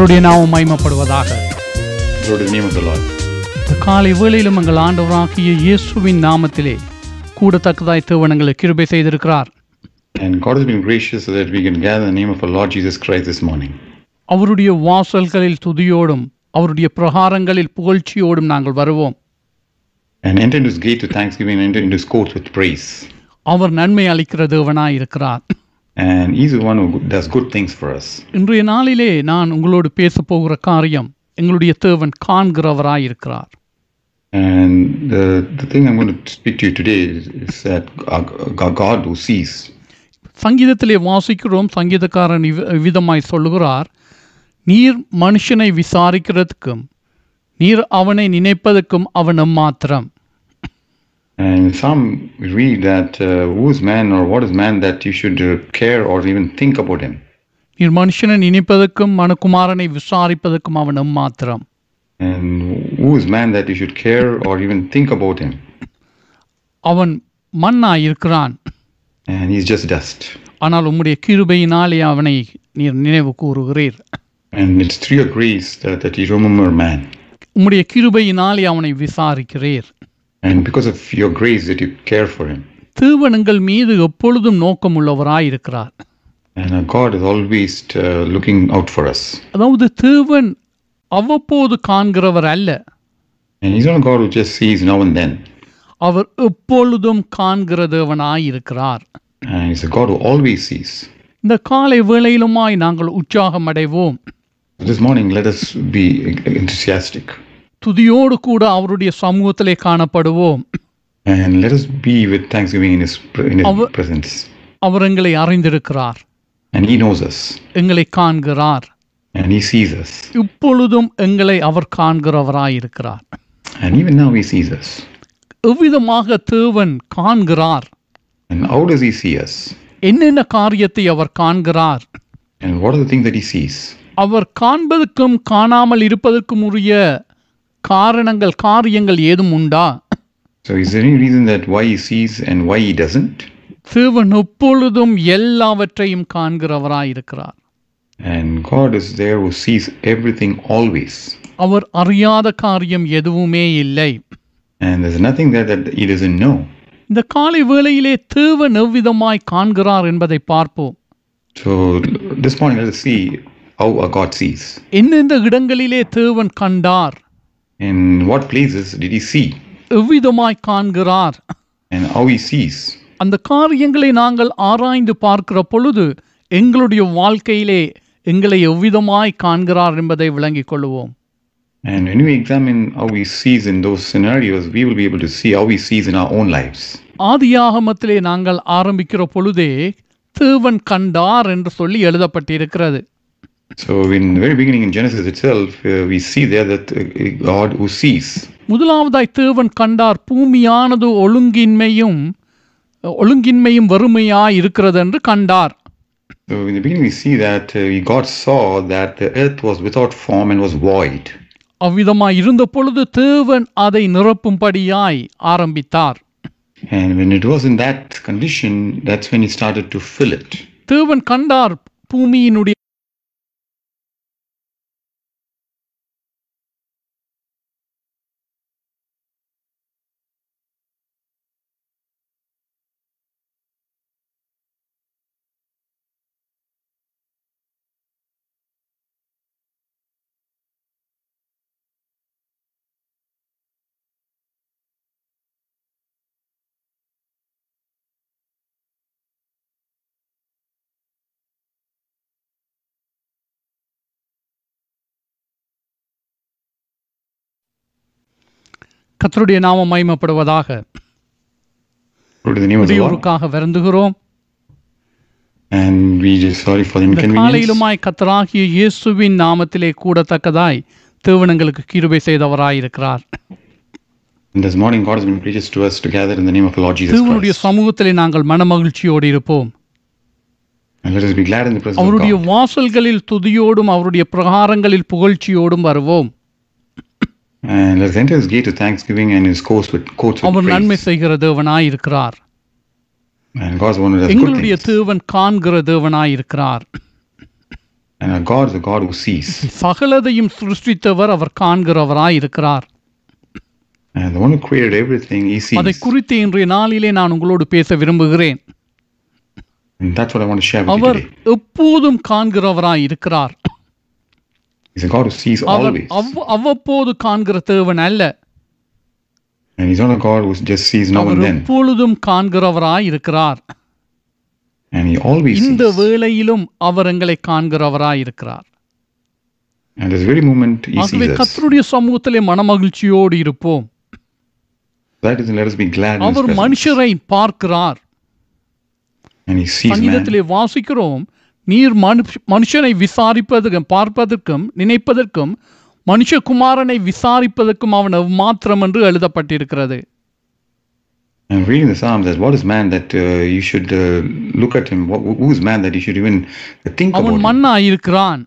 கர்த்தருடைய நாமம். இந்த காலை வேளையிலும் எங்கள் ஆண்டவராகிய இயேசுவின் நாமத்திலே கூடத்தக்கதாய் தேவனங்களை கிருபை செய்திருக்கிறார் And God has been gracious so that we can gather the name of our Lord Jesus Christ this morning. அவருடைய வாசல்களில் துதியோடும் அவருடைய பிரகாரங்களில் புகழ்ச்சியோடும் நாங்கள் வருவோம் And enter into his gate with thanksgiving and enter into his courts with praise. அவர் நன்மை அளிக்கிற தேவனாய் இருக்கிறார் And he's the one who does good things for us. இன்றைய நாளிலே நான் உங்களோடு பேச போகிற காரியம் எங்களுடைய தேவன் காண்கிறவராய் இருக்கிறார் And the, the thing I'm going to speak to you today is, is that our, our God who sees. சங்கீதத்திலே வாசிக்கிறோம் சங்கீதக்காரன் இவ்விதமாய் சொல்லுகிறார் நீர் மனுஷனை விசாரிக்கிறதுக்கும் நீர் அவனை நினைப்பதற்கும் அவன் மாத்திரம் And in Psalm, we read that uh, who is man or what is man that you should uh, care or even think about him. நீர் மனுஷனை நினைப்பதற்கும் மனுக்குமாரனை விசாரிப்பதற்கும் அவன் மாத்திரம் And who is man that you should care or even think about him. அவன் மண்ணாய் இருக்கிறான் And he's just dust. ஆனால் உம்முடைய கிருபையினாலே அவனை நீர் நினைவு கூறுகிறீர் And it's through your grace that, that you remember man. உம்முடைய கிருபையினாலே அவனை விசாரிக்கிறீர் And because of your grace that you care for him. தேவனங்கள் மீது எப்பொழுதும் நோக்கமுள்ளவராய் இருக்கிறார் And our God is always uh, looking out for us. அதாவது தேவன் அவ்வப்போது காண்கிறவர் அல்ல And he's not a God who just sees now and then. அவர் எப்பொழுதும் காண்கிற தேவனாய் இருக்கிறார் And he's a God who always sees. இந்த காலை வேளையிலுமாய் நாங்கள் உற்சாகம் அடைவோம் This morning, let us be enthusiastic. துதியோடு கூட அவருடைய சமூகத்திலே காணப்படுவோம் And let us be with thanksgiving in his, in his Our- presence. அவர் எங்களை அறிந்திருக்கிறார் And he knows us. எங்களை காண்கிறார் And he sees us. இப்பொழுதும் எங்களை அவர் காண்கிறவராய் இருக்கிறார் And even now he sees us. எவ்விதமாக தேவன் காண்கிறார் And how does he see us? என்னென்ன காரியத்தை அவர் காண்கிறார் And what are the things that he sees? அவர் காண்பதற்கும் காணாமல் இருப்பதற்கும் உரிய காரணங்கள் காரியங்கள் ஏதும் உண்டா So is there any reason that why he sees and why he doesn't? தேவன் எப்பொழுதும் எல்லாவற்றையும் காண்கிறவராய் இருக்கிறார் And God is there who sees everything always. அவர் அறியாத காரியம் எதுவுமே இல்லை And there's nothing there that he doesn't know. இந்த காலை வேளையிலே தேவன் எவ்விதமாய் காண்கிறார் என்பதை பார்ப்போம் So this morning, let us see how God sees. எந்தெந்த இடங்களிலே தேவன் கண்டார் In what places did he see? எவ்விதமாய் காண்கிறார் And how he sees. அந்த காரியங்களை நாங்கள் ஆராய்ந்து பார்க்கிற பொழுது எங்களுடைய வாழ்க்கையிலே எங்களை எவ்விதமாய் காண்கிறார் என்பதை விளங்கிக் கொள்வோம் And when we examine how he sees in those scenarios, we will be able to see how he sees in our own lives. ஆதியாகமத்திலே நாங்கள் ஆரம்பிக்கிற பொழுதே தேவன் கண்டார் என்று சொல்லி எழுதப்பட்டிருக்கிறது So in the very beginning in Genesis itself, uh, we see there that uh, God who sees. முதலாவதாய் தேவன் கண்டார் பூமியானது ஒழுங்கின்மையும் ஒழுங்கின்மையும் வறுமையாய் இருக்கிறது என்று கண்டார் So in the beginning, we see that uh, God saw that the earth was without form and was void. அவ்விதமாய் இருந்த பொழுது தேவன் அதை நிரப்பும்படியாய் ஆரம்பித்தார் And when it was in that condition, that's when he started to fill it. தேவன் கண்டார் பூமியினுடைய sorry for the இந்த inconvenience. காலையிலுமாய் கத்தராகிய இயேசுவின் நாமத்திலே கூடத்தக்கதாய் தேவனங்களுக்கு கிருபை செய்தவராய் இருக்கிறார் And this morning, God has been gracious to us to gather in the name of the Lord Jesus தேவனுடைய Christ. சமூகத்திலே நாங்கள் மனமகிழ்ச்சியோடு இருப்போம் And let us be glad in the presence அவருடைய. வாசல்களில் துதியோடும் அவருடைய பிரகாரங்களில் புகழ்ச்சியோடும் வருவோம் let's enter his gate with thanksgiving and his courts with courts with அவர் நன்மை praise. செய்கிற தேவனாய் இருக்கிறார் And God's one who does good எங்களுடைய things. தேவன் காண்கிற தேவனாய் இருக்கிறார் And our God is a God who sees. சகலதையும் சிருஷ்டித்தவர் அவர் காண்கிறவராய் இருக்கிறார் And the one who created everything, He அதை sees. குறித்து இன்றைய நாளிலே நான் உங்களோடு பேச விரும்புகிறேன் And that's what I want to share with you our today. எப்போதும் காண்கிறவராய் இருக்கிறார் அவ்வப்போது காண்கிற தேவன் அல்ல And He's not a God who just sees now and then. எப்பொழுதும் காண்கிறவராய் இருக்கிறார் And He always இந்த. வேளையிலும் அவர் எங்களை காண்கிறவராய் இருக்கிறார் And this very moment He sees us. கர்த்தருடைய சமூகத்திலே மனமகிழ்ச்சியோடு இருப்போம் That is, let us be glad அவர். மனுஷரை பார்க்கிறார் And He sees man. வாசிக்கிறோம் நீர் மனு- மனுஷனை விசாரிப்பதற்கும் பார்ப்பதற்கும் நினைப்பதற்கும் மனுஷகுமாரனை விசாரிப்பதற்கும் அவன் மாத்திரம் என்று எழுதப்பட்டிருக்கிறது I'm reading the Psalms that what is man that uh, you should uh, look at him? What, who is man that you should even think about him? மண்ணா இருக்கிறான்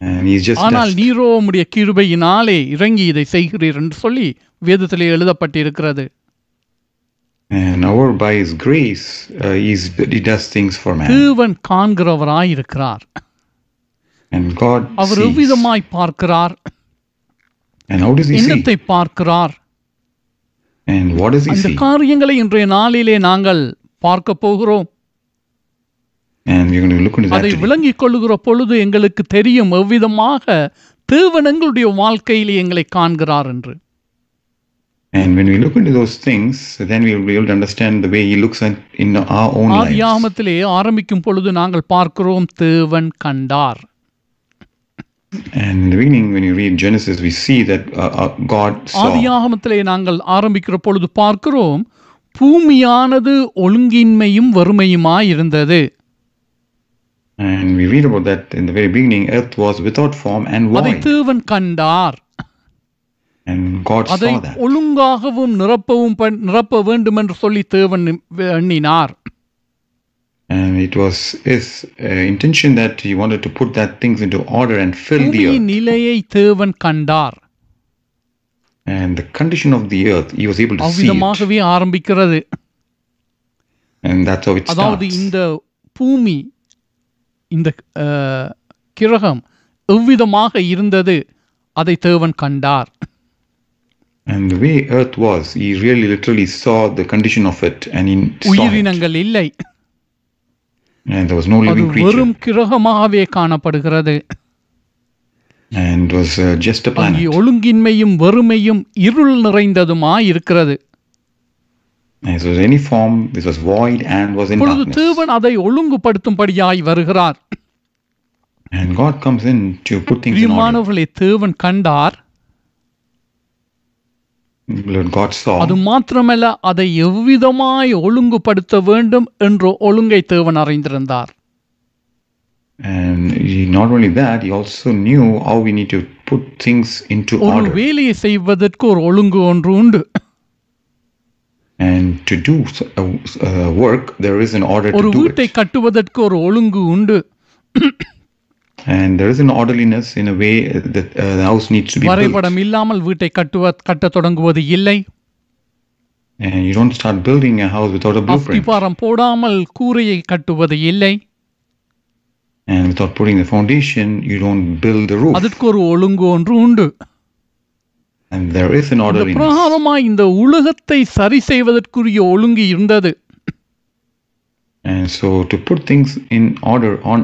And he's just ஆனால். நீரோ உம்முடைய கிருபையினாலே இறங்கி இதை செய்கிறீர் என்று சொல்லி வேதத்திலே எழுதப்பட்டிருக்கிறது தேவன் காண்கிறவராய் இருக்கிறார் And God அவர். எவ்விதமாய் பார்க்கிறார் And how does he see? என்னத்தை பார்க்கிறார் And what does he அந்த? காரியங்களை இன்றைய நாளிலே நாங்கள் பார்க்க போகிறோம் And we're going to look into that அதை. விளங்கிக் கொள்ளுகிற பொழுது எங்களுக்கு தெரியும் எவ்விதமாக தேவன் எங்களுடைய வாழ்க்கையிலே எங்களை காண்கிறார் என்று And when we look into those things, then we will be able to understand the way he looks at in our own lives. ஆதியாகமத்திலே ஆரம்பிக்கும் பொழுது நாங்கள் பார்க்கிறோம் தேவன் கண்டார் And in the beginning, when you read Genesis, we see that uh, uh, God saw. ஆதியாகமத்திலே நாங்கள் ஆரம்பிக்கிற பொழுது பார்க்கிறோம் பூமியானது ஒழுங்கின்மையும் வறுமையுமாய் இருந்தது And we read about that in the very beginning, earth was without form and அதை void. தேவன் கண்டார் அதை. ஒழுங்காகவும் நிரப்பவும் நிரப்ப வேண்டும் என்று சொல்லி தேவன் எண்ணினார் And it was his uh, intention that he wanted to put that things into order and fill the earth. நிலையை தேவன் கண்டார் And the condition of the earth, he was able to see it. ஆரம்பிக்கிறது And that's how it அதாவது starts. இந்த பூமி இந்த கிரகம் எவ்விதமாக இருந்தது அதை தேவன் கண்டார் And the way earth was, he really literally saw the condition of it and he saw it. உயிரினங்கள் இல்லை And there was no அது living creature. வெறும் கிரகமாகவே காணப்படுகிறது And it was uh, just a அங்கே planet. ஒழுங்கின்மையும் வறுமையும் இருள் நிறைந்ததுமாய் இருக்கிறது And so any form, this was void and was in இப்பொழுது darkness. தேவன் அதை ஒழுங்குபடுத்தும்படியாய் வருகிறார் And God comes in to put things in order. பிரியமானவர்களே தேவன் கண்டார் Lord God saw. அது மாத்திரமல்ல அதை எவ்விதமாய் ஒழுங்குபடுத்த வேண்டும் என்ற ஒழுங்கை தேவன் அறிந்திருந்தார் And he, not only that, he also knew how we need to put things into ஒரு order. வேலையை செய்வதற்கு ஒரு ஒழுங்கு ஒன்று உண்டு And to do uh, uh, work, there is an order ஒரு to do வீட்டை. கட்டுவதற்கு ஒரு ஒழுங்கு உண்டு And there is an orderliness in a way that uh, the house needs to be built. வரைபடம் இல்லாமல் வீட்டை கட்டுவ கட்டத் தொடங்குவது இல்லை And you don't start building a house without a blueprint. அஸ்திபாரம் போடாமல் கூரையை கட்டுவது இல்லை And without putting the foundation, you don't build the roof. அதற்கு ஒரு ஒழுங்கு ஒன்று உண்டு And there is an இந்த orderliness. பிரகாரமாய் இந்த உலகத்தை சரி செய்வதற்குரிய ஒழுங்கு இருந்தது And so to put things in order on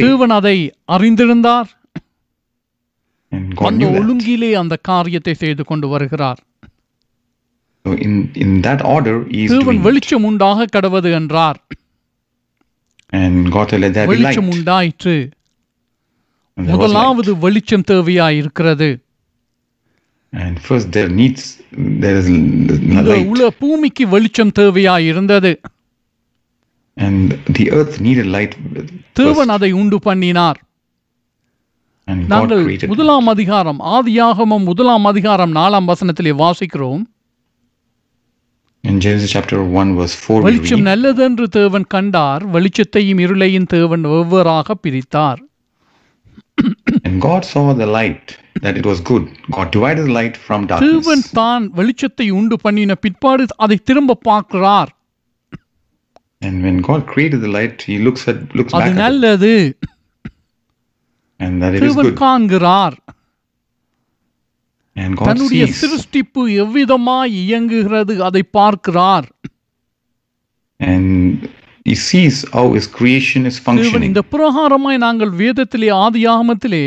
தேவன் அதை அறிந்திருந்தார் அந்த. ஒழுங்கிலே அந்த காரியத்தை செய்து கொண்டு வருகிறார் தேவன். வெளிச்சம் உண்டாக கடவது என்றார். வெளிச்சம் உண்டாயிற்று. முதலாவது வெளிச்சம் தேவையாய் இருக்கிறது பூமிக்கு வெளிச்சம் தேவையாய் இருந்தது And the earth needed light. first. தேவன் அதை உண்டு பண்ணினார் And God நாங்கள் created. முதலாம் அதிகாரம் ஆதியாகமம் முதலாம் அதிகாரம் நாலாம் வசனத்திலே வாசிக்கிறோம் In Genesis chapter 1, verse 4, we வெளிச்சம் read, நல்லதென்று தேவன் கண்டார் வெளிச்சத்தையும் இருளையும் தேவன் வெவ்வேறாக பிரித்தார் And God saw the light, that it was good. God divided the light from தேவன் darkness. தான் வெளிச்சத்தை உண்டு பண்ணின பிற்பாடு அதை திரும்ப பார்க்கிறார் And when God created the light, He looks at looks அது back நல்லது and that it is good. காண்கிறார் And God தன்னுடைய sees, சிருஷ்டிப்பு எவ்விதமாய் இயங்குகிறது அதை பார்க்கிறார் and He sees how His creation is தேவன் functioning. இந்த பிரகாரமாய் நாங்கள் வேதத்திலே ஆதியாகமத்திலே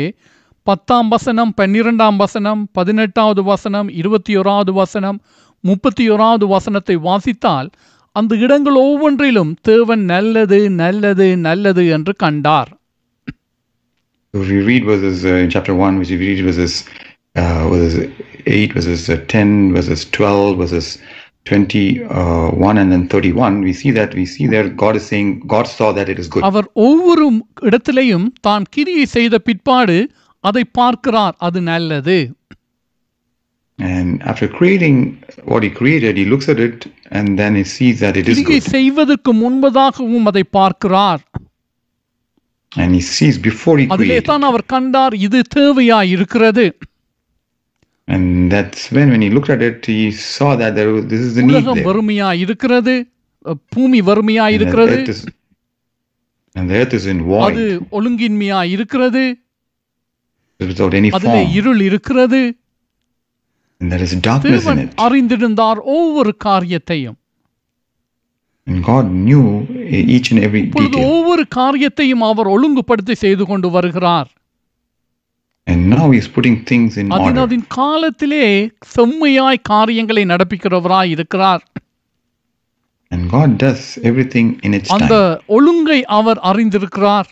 பத்தாம் வசனம் பன்னிரெண்டாம் வசனம் பதினெட்டாவது வசனம் இருபத்தி ஓராவது வசனம் முப்பத்தி ஓராவது வசனத்தை வாசித்தால் அந்த இடங்கள் ஒவ்வொன்றிலும் தேவன் நல்லது நல்லது நல்லது என்று கண்டார் if we read verses uh, in chapter 1, which we read verses, uh, verses 8, verses uh, 10, verses 12, verses 21, and then 31, we see that we see there God is saying, God saw that it is good. அவர் ஒவ்வொரு இடத்திலேயும் தான் கிரியை செய்த பிற்பாடு அதை பார்க்கிறார் அது நல்லது And after creating what He created, He looks at it and then He sees that it is கிரியை good. செய்வதற்கு முன்பதாகவும் அதை பார்க்கிறார் And He sees before He அதிலே created. தான் அவர் கண்டார் இது தேவையா இருக்கிறது And that's when, when He looked at it, He saw that there was, this is the need உலகம் there. வறுமையா இருக்கிறது அஹ், பூமி வறுமையா And the, இருக்கிறது earth is, and the earth is in அது void ஒழுங்கின்மையா இருக்கிறது without any அதிலே form. இருள் இருக்கிறது And there is darkness in தேவன் it. அறிந்திருந்தார் ஒவ்வொரு காரியத்தையும் And God knew each and every இப்பொழுது detail. ஒவ்வொரு காரியத்தையும் அவர் ஒழுங்குபடுத்தி செய்து கொண்டு வருகிறார் And now He's putting things in order. அதினதின் காலத்திலே செம்மையாய் காரியங்களை நடப்பிக்கிறவராய் இருக்கிறார் And God does everything in its அந்த. ஒழுங்கை அவர் அறிந்திருக்கிறார்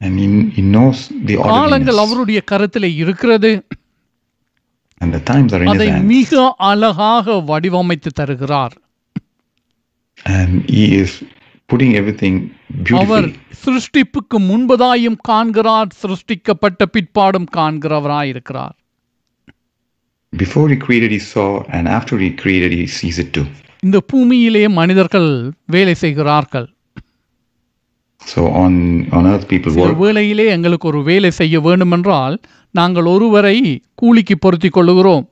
And He, he knows the காலங்கள். அவருடைய கருத்திலே இருக்கிறது And the times are in His அதை. மிக அழகாக வடிவமைத்து தருகிறார் And He is putting everything அவர். சிருஷ்டிப்புக்கு முன்பதாயும் காண்கிறார் சிருஷ்டிக்கப்பட்ட பிற்பாடும் காண்கிறவராய் இருக்கிறார் Before He created, He saw, and after He created, He sees it too. இந்த பூமியிலே மனிதர்கள் வேலை செய்கிறார்கள் So on, on earth, people சில work. வேளையிலே எங்களுக்கு ஒரு வேலை செய்ய வேண்டுமென்றால் நாங்கள் ஒருவரை கூலிக்கு பொருத்திக் கொள்ளுகிறோம்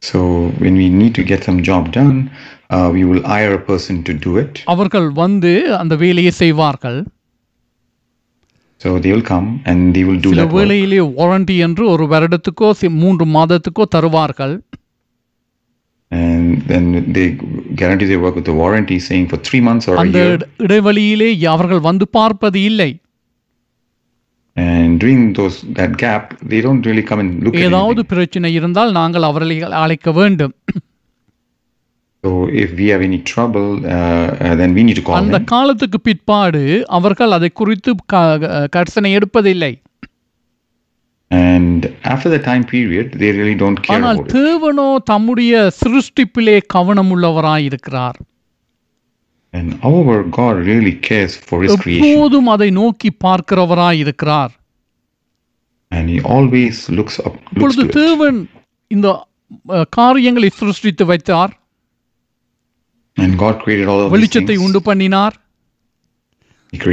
So when we need to get some job done, uh, we will hire a person to do it. அவர்கள் வந்து அந்த வேலையை செய்வார்கள் So they will come and they will do சில that. வேளையிலே வாரண்டி என்று ஒரு வருடத்துக்கோ மூன்று மாதத்துக்கோ தருவார்கள் And then they guarantee they work with the warranty saying for three months or a அந்த year. இட- இடைவெளியிலே அவர்கள் வந்து பார்ப்பது இல்லை ஏதாவது. பிரச்சனை இருந்தால் நாங்கள் அவர்களை அழைக்க வேண்டும் So if we have any trouble, uh, uh, then we need to call அந்த. காலத்துக்கு பிற்பாடு அவர்கள் அதை குறித்து கர்சனை எடுப்பதில்லை And after the time period, they really don't care ஆனால் about it. தேவனோ தம்முடைய சிருஷ்டிப்பிலே கவனம் உள்ளவராய் இருக்கிறார் And however, God really cares for His creation. எப்போதும் அதை நோக்கி பார்க்கிறவராய் இருக்கிறார் And He always looks up, இப்பொழுது. தேவன் இந்த காரியங்களை சிருஷ்டித்து வைத்தார் And God created all of வெளிச்சத்தை. உண்டு பண்ணினார்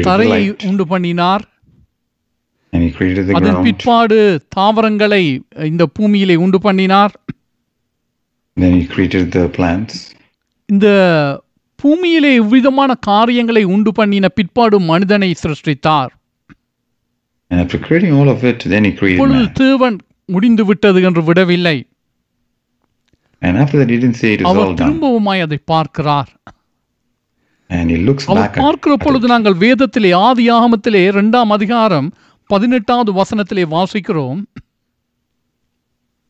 தரையை. உண்டு பண்ணினார் And He created the அதன் ground. பிற்பாடு தாவரங்களை இந்த பூமியிலே உண்டு பண்ணினார் Then He created the plants. இந்த பூமியிலே இவ்விதமான காரியங்களை உண்டு பண்ணின பிற்பாடு மனிதனை சிருஷ்டித்தார் And after creating all of it, then He created இப்பொழுது man. தேவன் முடிந்து விட்டது என்று விடவில்லை And after that, He didn't say it is our done. திரும்பவுமாய் அதை பார்க்கிறார் And He looks our back at, பார்க்கிற பொழுது. நாங்கள் வேதத்திலே ஆதி ஆகமத்திலே இரண்டாம் அதிகாரம் பதினெட்டாவது வசனத்திலே வாசிக்கிறோம்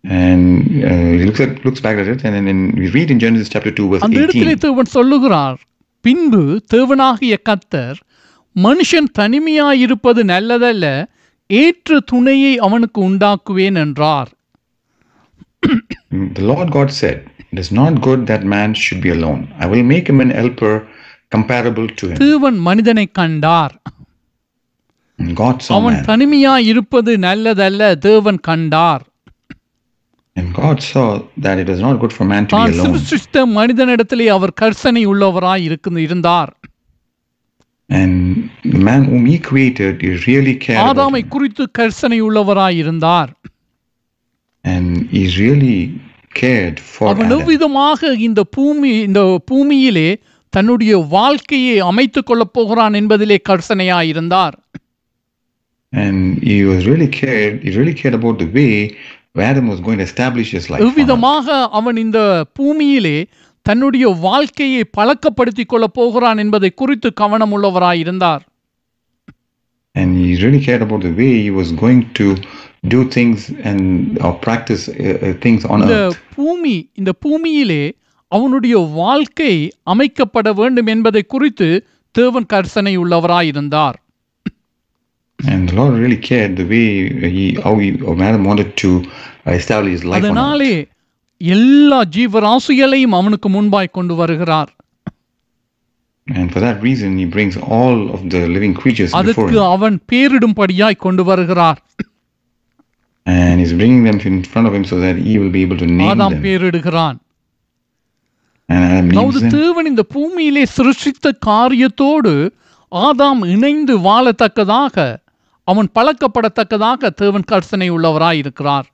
And uh, He looks at looks back at it, and then in, we read in Genesis chapter two, verse அந்த இடத்திலே eighteen. தேவன் சொல்லுகிறார் பின்பு தேவனாகிய கத்தர் மனுஷன் தனிமையாயிருப்பது நல்லதல்ல ஏற்ற துணையை அவனுக்கு உண்டாக்குவேன் என்றார் The Lord God said, "It is not good that man should be alone. I will make him an helper comparable to him." தேவன் மனிதனை கண்டார் And God saw அவன் man, தனிமையாய் இருப்பது நல்லதல்ல தேவன் கண்டார் and God saw that it is not good for man to be தான் alone. சிருஷ்டித்த மனிதனிடத்திலே அவர் கர்சனை உள்ளவராய் இருக்கு இருந்தார் And the man whom He created, He really cared about ஆதாமை him. குறித்து கர்சனை உள்ளவராய் இருந்தார் and He really cared for அவன் Adam. எவ்விதமாக இந்த பூமி இந்த பூமியிலே தன்னுடைய வாழ்க்கையை அமைத்துக் கொள்ளப் போகிறான் என்பதிலே கர்சனையாயிருந்தார் And he was really cared, he really cared about the way Adam was going to establish his life. on earth. எவ்விதமாக அவன் இந்த பூமியிலே தன்னுடைய வாழ்க்கையை பழக்கப்படுத்திக் கொள்ளப் போகிறான் என்பதை குறித்து கவனம் உள்ளவராயிருந்தார் And he really cared about the way he was going to do things and or practice uh, uh, things on இந்த earth. பூமி இந்த பூமியிலே அவனுடைய வாழ்க்கை அமைக்கப்பட வேண்டும் என்பதை குறித்து தேவன் கர்சனை உள்ளவராயிருந்தார் And the Lord really cared the way he, how he, Adam wanted to uh, establish his life. அதனாலே எல்லா ஜீவராசிகளையும் அவனுக்கு முன்பாய் கொண்டு வருகிறார் And for that reason, he brings all of the living creatures before him. அவன் பேரிடும்படியாய் கொண்டு வருகிறார் And he's bringing them in front of him so that he will be able to name Adam them. பேரிடுகிறான் அதாவது. தேவன் இந்த பூமியிலே சிருஷ்டித்த காரியத்தோடு ஆதாம் இணைந்து வாழத்தக்கதாக அவன் பழக்கப்படத்தக்கதாக தேவன் கர்சனை உள்ளவராய் இருக்கிறார்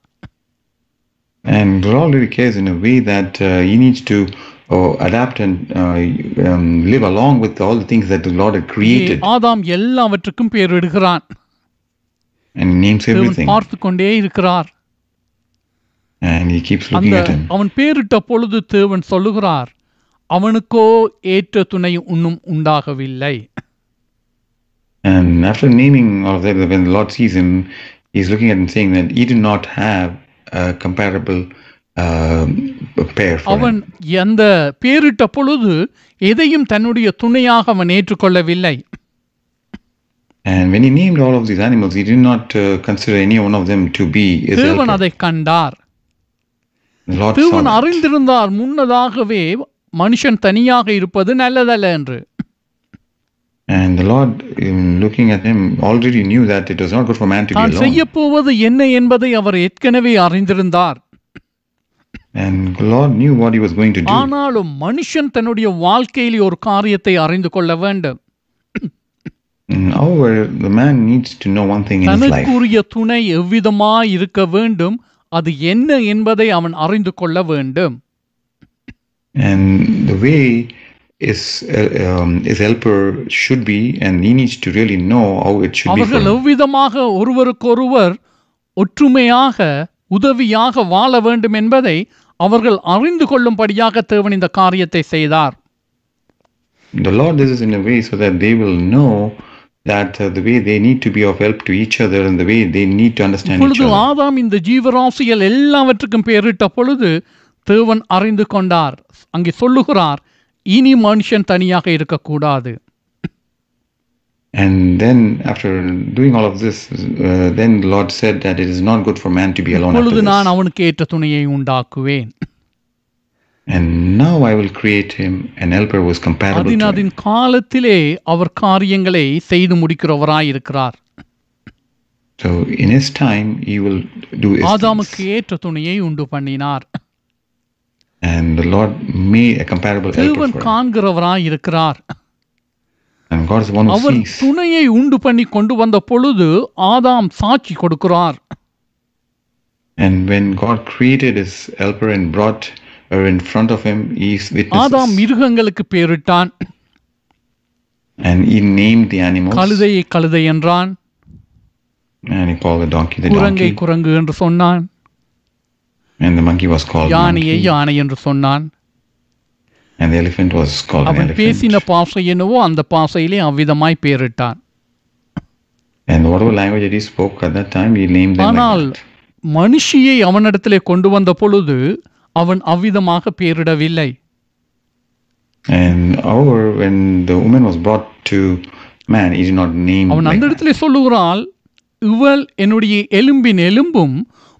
And the Lord really cares in a way that uh, he needs to uh, adapt and uh, um, live along with all the things that the Lord had created. ஆதாம் எல்லாவற்றுக்கும் பேரிடுகிறான் And he names everything. பார்த்து கொண்டே இருக்கிறார் And he keeps looking at him. அவன் பேரிட்ட பொழுது தேவன் சொல்லுகிறார் அவனுக்கோ ஏற்ற துணை இன்னும் உண்டாகவில்லை And after naming all of that, when the Lord sees him, he's looking at him saying that he did not have a comparable uh, pair for அவன். அந்த பேரிட்ட பொழுது எதையும் தன்னுடைய துணையாக அவன் ஏற்றுக்கொள்ளவில்லை And when he named all of these animals, he did not uh, consider any one of them to be his தேவன். அதை கண்டார் தேவன். அறிந்திருந்தார் முன்னதாகவே மனுஷன் தனியாக இருப்பது நல்லதல்ல என்று And the Lord, in looking at him, already knew that it was not good for man to be தான் alone. செய்ய போவது என்ன என்பதை அவர் ஏற்கனவே அறிந்திருந்தார் And the Lord knew what he was going to do. ஆனாலும் மனுஷன் தன்னுடைய வாழ்க்கையில் ஒரு காரியத்தை அறிந்து கொள்ள வேண்டும் Mm, However, the man needs to know one thing in his life. தனக்குரிய துணை எவ்விதமாய் இருக்க வேண்டும் அது என்ன என்பதை அவன் அறிந்து கொள்ள வேண்டும் And the way his, uh, um, his helper should be, and he needs to really know how it should be for அவர்கள் him. எவ்விதமாக ஒருவருக்கொருவர் ஒற்றுமையாக உதவியாக வாழ வேண்டும் என்பதை அவர்கள் அறிந்து கொள்ளும்படியாக தேவன் இந்த காரியத்தை செய்தார் The Lord does this in a way so that they will know that uh, the way they need to be of help to each other and the way they need to understand each இப்பொழுது other. ஆதாம் இந்த ஜீவராசிகள் எல்லாவற்றுக்கும் பெயரிட்ட பொழுது தேவன் அறிந்து கொண்டார் அங்கே சொல்லுகிறார் இனி மனுஷன் தனியாக இருக்கக்கூடாது And then, after doing all of this, uh, then the Lord said that it is not good for man to be alone after நான். அவனுக்கு ஏற்ற துணையை உண்டாக்குவேன் And now I will create him an helper who is comparable அதின் to him. காலத்திலே அவர் காரியங்களை செய்து முடிக்கிறவராய் இருக்கிறார் So in his time, he will do his ஆதாமுக்கு. ஏற்ற துணையை உண்டு பண்ணினார் And the Lord made a comparable helper தேவன் for him. காண்கிறவராய் இருக்கிறார் And God is the one who our sees. துணையை உண்டு பண்ணி கொண்டு வந்த பொழுது ஆதாம் சாட்சி கொடுக்கிறார் And when God created his helper and brought her in front of him, he Adam witnesses. மிருகங்களுக்கு பேரிட்டான் And he named the animals. கழுதையை கழுதை என்றான் And he called the donkey the குரங்கை donkey. குரங்கு என்று சொன்னான் And the monkey was called யானையை. யானை என்று சொன்னான் And the elephant was called an அவன் elephant. பேசின பாசை என்னவோ அந்த பாசையிலே அவ்விதமாய் பேரிட்டான் And whatever language that he spoke at that time, he named them ஆனால் like that. மனுஷியை அவனிடத்திலே கொண்டு வந்த பொழுது அவன் அவ்விதமாக பேரிடவில்லை And however, when the woman was brought to man, he did not name அவன் like அந்த that. இடத்திலே சொல்லுகிறாள் இவள் என்னுடைய எலும்பின் எலும்பும்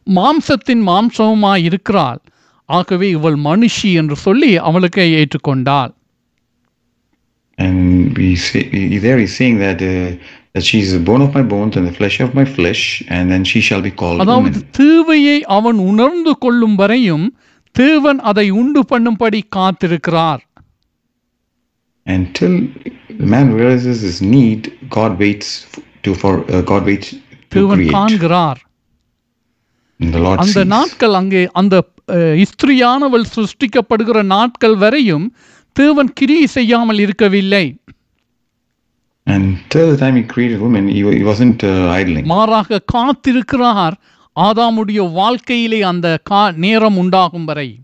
மாம்சத்தின் மாம்சமுமாய் இருக்கிறாள் ஆகவே இவள் மனுஷி என்று சொல்லி அவளுக்கு ஏற்றுக்கொண்டாள் And we say, he- there he's saying that uh, that she is the bone of my bones and the flesh of my flesh, and then she shall be called அதாவது. தேவையை அவன் உணர்ந்து கொள்ளும் வரையும் தேவன் அதை உண்டு பண்ணும்படி காத்திருக்கிறார் Until the man realizes his need, God waits to for uh, God waits to தேவன் create. காண்கிறார் அந்த. நாட்கள் அங்கே அந்த அஹ், ஸ்திரியானவள் சிருஷ்டிக்கப்படுகிற நாட்கள் வரையும் தேவன் கிரியை செய்யாமல் இருக்கவில்லை uh. மாறாக காத்திருக்கிறார் ஆதாமுடைய வாழ்க்கையிலே அந்த கா நேரம் உண்டாகும் வரை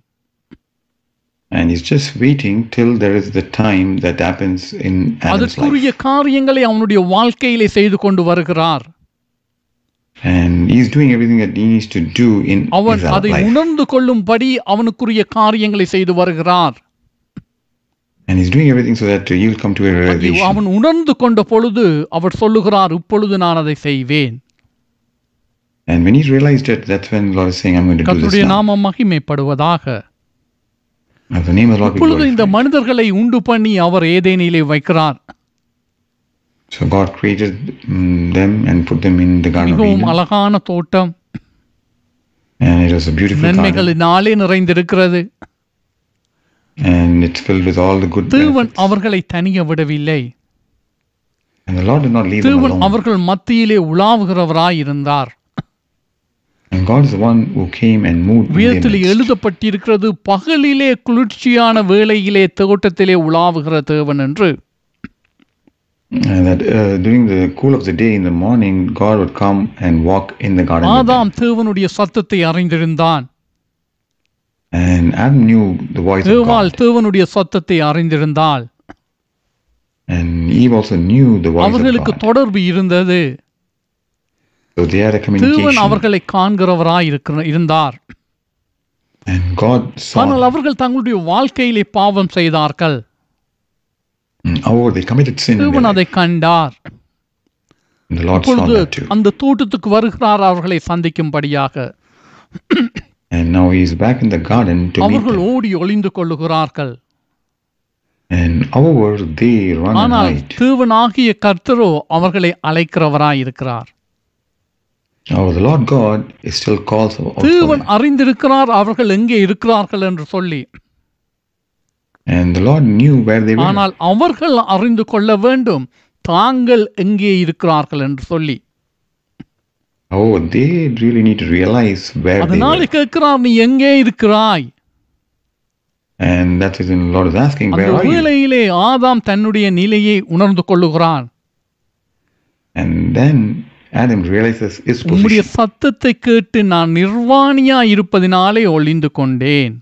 And he's just waiting till there is the time that happens in Adam's life. அதற்குரிய காரியங்களை அவனுடைய வாழ்க்கையிலே செய்து கொண்டு வருகிறார் அவன் அதை. உணர்ந்து கொள்ளும்படி அவனுக்குரிய காரியங்களை செய்து வருகிறார் And he's doing everything so that he'll come to a அது realization. அவன் உணர்ந்து கொண்ட பொழுது அவர் சொல்லுகிறார் இப்பொழுது நான் அதை செய்வேன் And when he realized it, that's when Lord is saying, I'm going to do this கர்த்தருடைய now. நாமம் மகிமைப்படுவதாக இப்பொழுது இந்த. மனிதர்களை உண்டு பண்ணி அவர் ஏதேனிலே வைக்கிறார் So God created mm, them and put them in the Garden of மிகவும் Eden. அழகான தோட்டம் And it was a beautiful garden. நன்மைகளினாலே நிறைந்திருக்கிறது And it's filled with all the good தேவன். அவர்களை தனிய விடவில்லை And the Lord did not leave them தேவன் alone. அவர்கள் மத்தியிலே உலாவுகிறவராய் இருந்தார் And God is the one who came and moved வேதத்தில் midst. எழுதப்பட்டிருக்கிறது பகலிலே குளிர்ச்சியான வேளையிலே தோட்டத்திலே உலாவுகிற தேவன் என்று that uh, during the cool of the day in the morning, God would come and walk in the garden. with them. ஆதாம் தேவனுடைய சத்தத்தை அறிந்திருந்தான் And Adam knew the voice of ஏவாள் God. தேவனுடைய சத்தத்தை அறிந்திருந்தாள் And Eve also knew the voice of அவர்களுக்கு God. தொடர்பு இருந்தது So they had a தேவன் communication. அவர்களை காண்கிறவராய் இருக்கிற இருந்தார் And God saw. ஆனால். அவர்கள் தங்களுடைய வாழ்க்கையிலே பாவம் செய்தார்கள் Mm, However, they committed sin. in their தேவன் life. அதை கண்டார் இப்பொழுது. அந்த தோட்டத்துக்கு வருகிறார் அவர்களை சந்திக்கும்படியாக And now he is back in the garden to meet அவர்கள். ஓடி ஒளிந்து கொள்ளுகிறார்கள் And however, they run and ஆனால் hide. தேவனாகிய கர்த்தரோ அவர்களை அழைக்கிறவராய் இருக்கிறார் Oh, the Lord God is still calls out for தேவன் them. அறிந்திருக்கிறார் அவர்கள் எங்கே இருக்கிறார்கள் என்று சொல்லி And the Lord knew where they were. ஆனால் அவர்கள் அறிந்து கொள்ள வேண்டும் தாங்கள் எங்கே இருக்கிறார்கள் என்று சொல்லி they really need to realize where they அதனால. கேட்கிறார் நீ எங்கே இருக்கிறாய் And that's when the Lord is asking, Where are you? வேளையிலே ஆதாம் தன்னுடைய நிலையை உணர்ந்து கொள்ளுகிறான் And then Adam realizes his உம்முடைய position. சத்தத்தை கேட்டு நான் நிர்வாணியா இருப்பதினாலே ஒளிந்து கொண்டேன்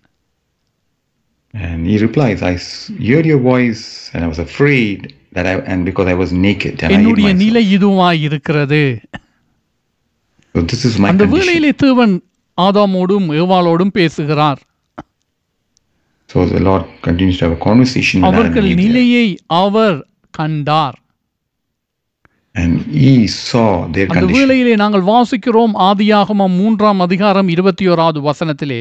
And he replies, I s- heard your voice and I was afraid that I, and because I was naked and I hid என்னுடைய myself. நிலை இதுவாய் இருக்கிறது So this is my அந்த condition. வேளையிலே தேவன் ஆதாமோடும் ஏவாளோடும் பேசுகிறார் So the Lord continues to have a conversation with Adam அவர்கள் and Eve there. நிலையை அவர் கண்டார் And he saw their அந்த condition. வேளையிலே நாங்கள் வாசிக்கிறோம் ஆதியாகமம் மூன்றாம் அதிகாரம் இருபத்தி ஓராவது வசனத்திலே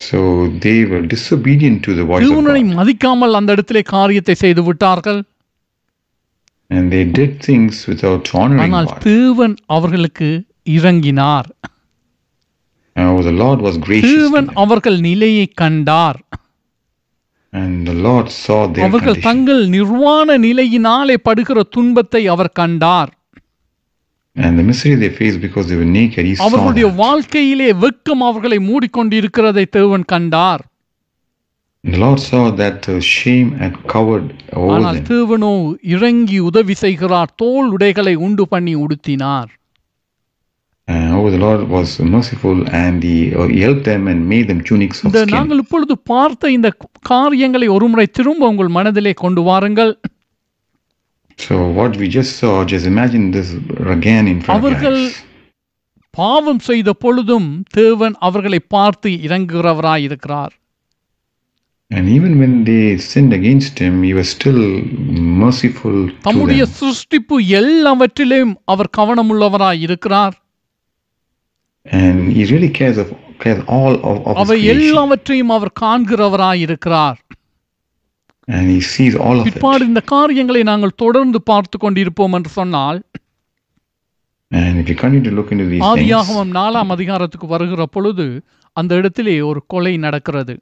So they were disobedient to the voice of தேவனை God. மதிக்காமல் அந்த இடத்திலே காரியத்தை செய்து விட்டார்கள் And they did things without honoring ஆனால் God. தேவன் அவர்களுக்கு இறங்கினார் Oh, the Lord was gracious to தேவன் them. அவர்கள் நிலையை கண்டார் And the Lord saw their அவர்கள் condition. தங்கள் நிர்வாண நிலையினாலே படுகிற துன்பத்தை அவர் கண்டார் அவர்களுடைய. வாழ்க்கையிலே வெட்கம் அவர்களை மூடிக்கொண்டிருக்கிறதை தேவன் கண்டார் the Lord saw that the shame had covered over ஆனால். தேவனோ இறங்கி உதவி செய்கிறார் தோல் உடைகளை உண்டு பண்ணி உடுத்தினார் And oh, the Lord was merciful and he, uh, he helped them and made them tunics of இந்த skin. நாங்கள் இப்பொழுது பார்த்த இந்த காரியங்களை ஒருமுறை திரும்ப உங்கள் மனதிலே கொண்டு வாருங்கள் So what we just saw, just imagine this again in front of அவர்கள் your eyes. பாவம் செய்த பொழுதும் தேவன் அவர்களை பார்த்து இறங்குகிறவராய் இருக்கிறார் And even when they sinned against him, he was still merciful to தம்முடைய them. சிருஷ்டிப்பு எல்லாவற்றிலும் அவர் கவனமுள்ளவராய் இருக்கிறார் And he really cares of cares all of, of his அவை creation. எல்லாவற்றையும் அவர் காண்கிறவராய் இருக்கிறார் பிற்பாடு இந்த காரியங்களை நாங்கள் தொடர்ந்து பார்த்து கொண்டிருப்போம் என்று சொன்னால் And if you continue to look into these things, ஆதியாகமம் நாலாம் அதிகாரத்துக்கு வருகிற பொழுது அந்த இடத்திலே ஒரு கொலை நடக்கிறது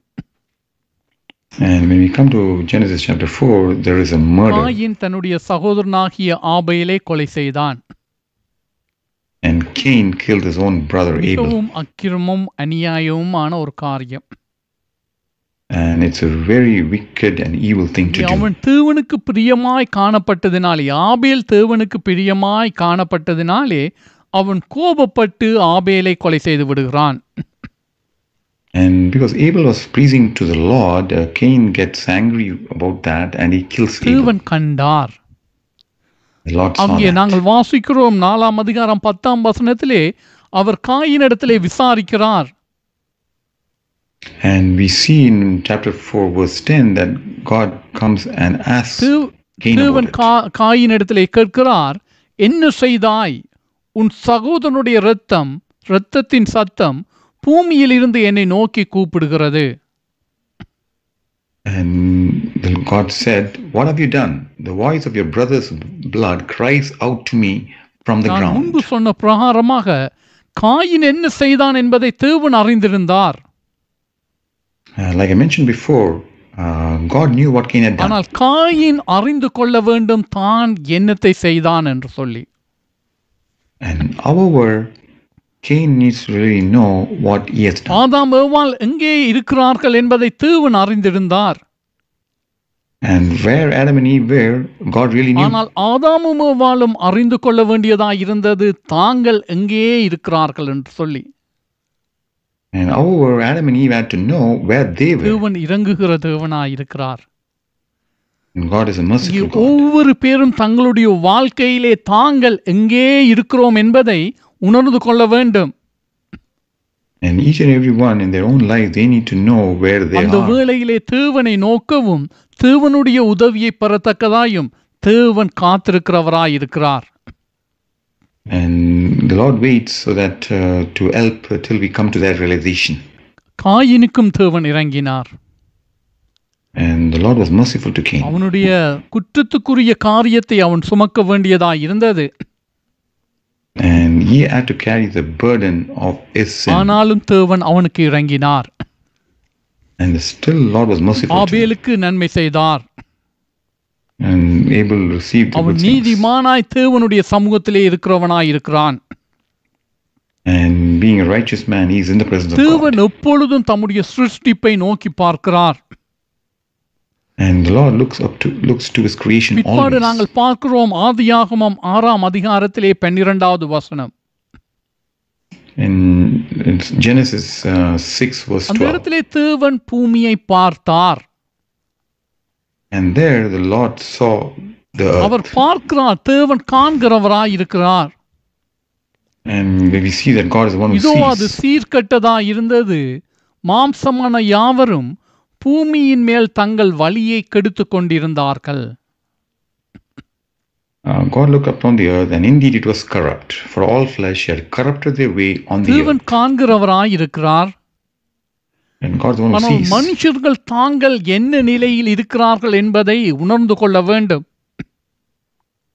and when we come to Genesis chapter 4, there is a murder. Cain தன்னுடைய சகோதரனாகிய ஆபேலை கொலை செய்தான் And Cain killed his own brother Abel. மிகவும் அக்கிரமும் அநியாயமுமான ஒரு காரியம் And it's a very wicked and evil thing to do. அவன் தேவனுக்கு பிரியமாய் காணப்பட்டதினாலே ஆபேல் தேவனுக்கு பிரியமாய் காணப்பட்டதினாலே அவன் கோபப்பட்டு ஆபேலை கொலை செய்து விடுகிறான் And because Abel was pleasing to the Lord, uh, Cain gets angry about that and he kills Abel. தேவன் கண்டார் அங்கே. நாங்கள் வாசிக்கிறோம் நாலாம் அதிகாரம் பத்தாம் வசனத்திலே அவர் காயினிடத்திலே விசாரிக்கிறார் And we see in chapter 4, verse 10, that God comes and asks Dev- Cain தேவன் about it. கா காயினிடத்திலே கேட்கிறார் என்ன செய்தாய் உன் சகோதரனுடைய இரத்தம் இரத்தத்தின் சத்தம் பூமியில் இருந்து என்னை நோக்கி கூப்பிடுகிறது And the God said, What have you done? The voice of your brother's blood cries out to me from the நான் முன்பு ground. சொன்ன பிரகாரமாக காயின் என்ன செய்தான் என்பதை தேவன் அறிந்திருந்தார் Uh, like I mentioned before, uh, God knew what Cain had done. ஆனால் காயின் அறிந்து கொள்ள வேண்டும் தான் என்னத்தை செய்தான் என்று சொல்லி And however, Cain needs to really know what he has done. ஆதாம் ஏவாள் எங்கே இருக்கிறார்கள் என்பதை தேவன் அறிந்திருந்தார் And where Adam and Eve were, God really knew. ஆனால் ஆதாமும் ஏவாளும் அறிந்து கொள்ள வேண்டியதாய் இருந்தது தாங்கள் எங்கே இருக்கிறார்கள் என்று சொல்லி And however, Adam and Eve had to know where they were. தேவன் இறங்குகிற தேவனாய் இருக்கிறார் And God is a இங்கே merciful God. ஒவ்வொரு பேரும் தங்களுடைய வாழ்க்கையிலே தாங்கள் எங்கே இருக்கிறோம் என்பதை உணர்ந்து கொள்ள வேண்டும் And each and every one in their own life, they need to know where they அந்த are. வேளையிலே தேவனை நோக்கவும் தேவனுடைய உதவியை பெறத்தக்கதாயும் தேவன் காத்திருக்கிறவராய் இருக்கிறார் And the Lord waits so that uh, to help uh, till we come to that realization. காயினுக்கும் தேவன் இறங்கினார் And the Lord was merciful to Cain. அவனுடைய குற்றத்துக்குரிய காரியத்தை அவன் சுமக்க வேண்டியதாய் இருந்தது And he had to carry the burden of his sin. ஆனாலும் தேவன் அவனுக்கு இறங்கினார் And still, Lord was merciful to him. ஆபேலுக்கு நன்மை செய்தார் அவன் good things. நீதிமானாய் தேவனுடைய சமூகத்திலே இருக்கிறவனாய் இருக்கிறான் And being a righteous man, he is in the presence of God. தேவன் எப்பொழுதும் தம்முடைய சிருஷ்டிப்பை நோக்கி பார்க்கிறார் And the Lord looks up to looks to his creation பிற்பாடு always. நாங்கள் பார்க்கிறோம் ஆதியாகமம் ஆறாம் அதிகாரத்திலே பன்னிரெண்டாவது வசனம் In, in Genesis uh, 6, verse அந்த 12. இடத்திலே தேவன் பூமியை பார்த்தார் And there the Lord saw the our earth. பார்க்கிறார் தேவன் காண்கிறவராய் இருக்கிறார் And we see that God is the one who இதோ அது sees. சீர்கெட்டதா இருந்தது மாம்சமான யாவரும் பூமியின் மேல் தங்கள் வழியை கெடுத்து கொண்டிருந்தார்கள் Uh, God looked upon the earth, and indeed it was corrupt, for all flesh had corrupted their way on the தேவன் earth. காண்கிறவராய் இருக்கிறார் ஆனால். மனுஷர்கள் தாங்கள் என்ன நிலையில் இருக்கிறார்கள் என்பதை உணர்ந்து கொள்ள வேண்டும்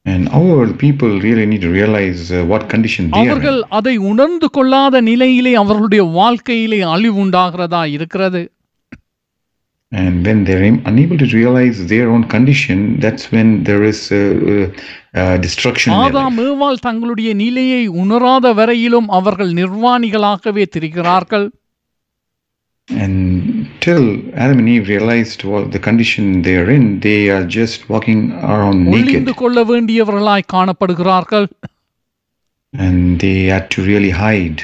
And the people really need to realize uh, what condition they are in. அவர்கள் அதை உணர்ந்து கொள்ளாத நிலையிலே அவர்களுடைய வாழ்க்கையிலே அழிவு உண்டாகிறதா இருக்கிறது And when they're unable to realize their own condition, that's when there is uh, uh, uh, destruction in their life. ஆதாம் ஏவாள் தங்களுடைய நிலையை உணராத வரையிலும் அவர்கள் நிர்வாணிகளாகவே திரிகிறார்கள் And till Adam and Eve realized what the condition they are in, they are just walking around naked. கொள்ள வேண்டியவர்களாய் காணப்படுகிறார்கள் And they had to really hide.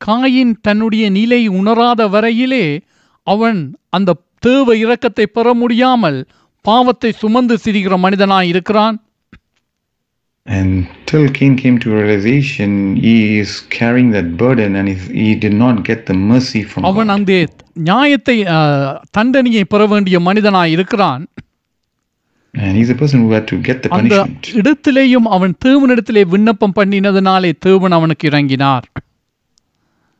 Cain தன்னுடைய நிலை உணராத வரையிலே அவன் அந்த தேவ இரக்கத்தை பெற முடியாமல் பாவத்தை சுமந்து சிரிக்கிற மனிதனாய் இருக்கிறான் And till Cain came to realization, he is carrying that burden and he, he did not get the mercy from அவன் God. அந்த நியாயத்தை அஹ், தண்டனையை பெற வேண்டிய மனிதனாய் இருக்கிறான் And he's the person who had to get the அந்த punishment. இடத்திலேயும் அவன் தேவனிடத்திலே விண்ணப்பம் பண்ணினதினாலே தேவன் அவனுக்கு இறங்கினார்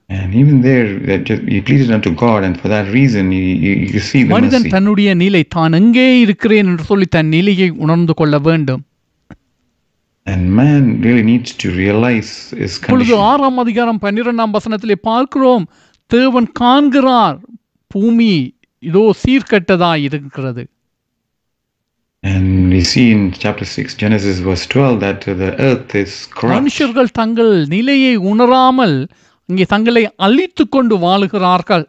And even there, that just, he pleaded unto God, and for that reason, you, you, you see the மனிதன் mercy. தன்னுடைய நிலை தான் எங்கே இருக்கிறேன் என்று சொல்லி தன் நிலையை உணர்ந்து கொள்ள வேண்டும் இப்பொழுது. ஆறாம் அதிகாரம் பன்னிரெண்டாம் வசனத்திலே பார்க்கிறோம் தேவன் காண்கிறார் பூமி இதோ சீர்கெட்டதாய் இருக்கிறது And we see in chapter 6, Genesis verse 12, that the earth is corrupt. மனுஷர்கள் தங்கள் நிலையை உணராமல் இங்கே தங்களை அழித்து கொண்டு வாழுகிறார்கள்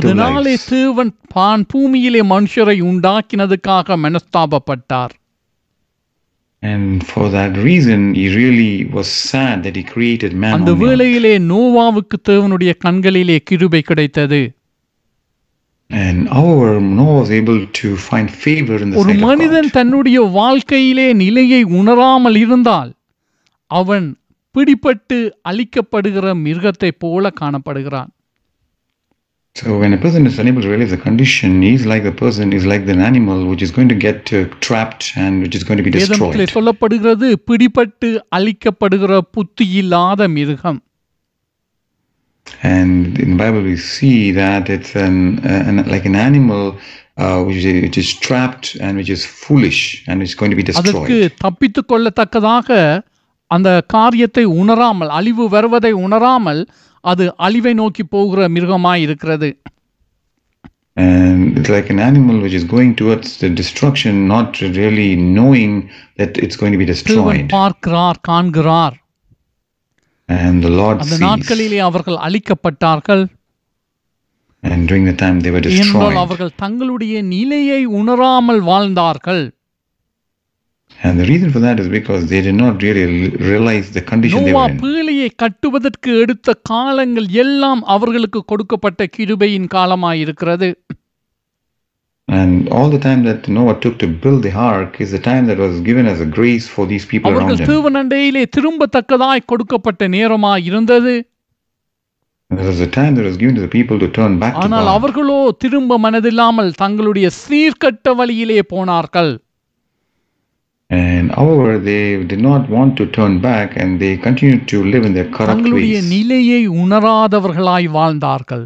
அதனாலே lives. தேவன் பான் பூமியிலே மனுஷரை உண்டாக்கினதுக்காக மனஸ்தாபப்பட்டார் And for that reason, he really was sad that he created man அந்த on the earth. வேளையிலே நோவாவுக்கு தேவனுடைய கண்களிலே கிருபை கிடைத்தது And however, Noah was able to find favor in the ஒரு sight of மனிதன். தன்னுடைய வாழ்க்கையிலே நிலையை உணராமல் இருந்தால் அவன் பிடிபட்டு அழிக்கப்படுகிற மிருகத்தைப் போல காணப்படுகிறான் So when a person is unable to realize the condition, he's like the person is like an animal which is going to get uh, trapped and which is going to be destroyed. சொல்லப்படுகிறது பிடிபட்டு அழிக்கப்படுகிற புத்தி இல்லாத மிருகம் And in the Bible, we see that it's an, an like an animal uh, which, is, which is trapped and which is foolish and is going to be destroyed. அந்த காரியத்தை உணராமல் அழிவு வருவதை உணராமல் அது அழிவை நோக்கி போகிற மிருகமாய் இருக்கிறது And it's like an animal which is going towards the destruction, not really knowing that it's going to be destroyed. பார்க்கிறார் காண்கிறார் And the Lord அந்த sees. நாட்களிலே அவர்கள் அழிக்கப்பட்டார்கள் And during the time they were destroyed. அவர்கள் தங்களுடைய நிலையை உணராமல் வாழ்ந்தார்கள் And the reason for that is because they did not really realize the condition they were in. பீழையை கட்டுவதற்கு எடுத்த காலங்கள் எல்லாம் அவர்களுக்கு கொடுக்கப்பட்ட கிருபையின் காலமாய் இருக்கிறது And all the time that Noah took to build the ark is the time that was given as a grace for these people around அவர்கள் him. தேவனண்டையிலே திரும்பத்தக்கதாய் கொடுக்கப்பட்ட நேரமாய் இருந்தது There was a time that was given to the people to turn back to ஆனால் God. அவர்களோ திரும்ப மனதில்லாமல் தங்களுடைய சீர்கட்ட வழியிலே போனார்கள் And however, they did not want to turn back and they continued to live in their corrupt தங்களுடைய ways. நிலையை உணராதவர்களாய் வாழ்ந்தார்கள்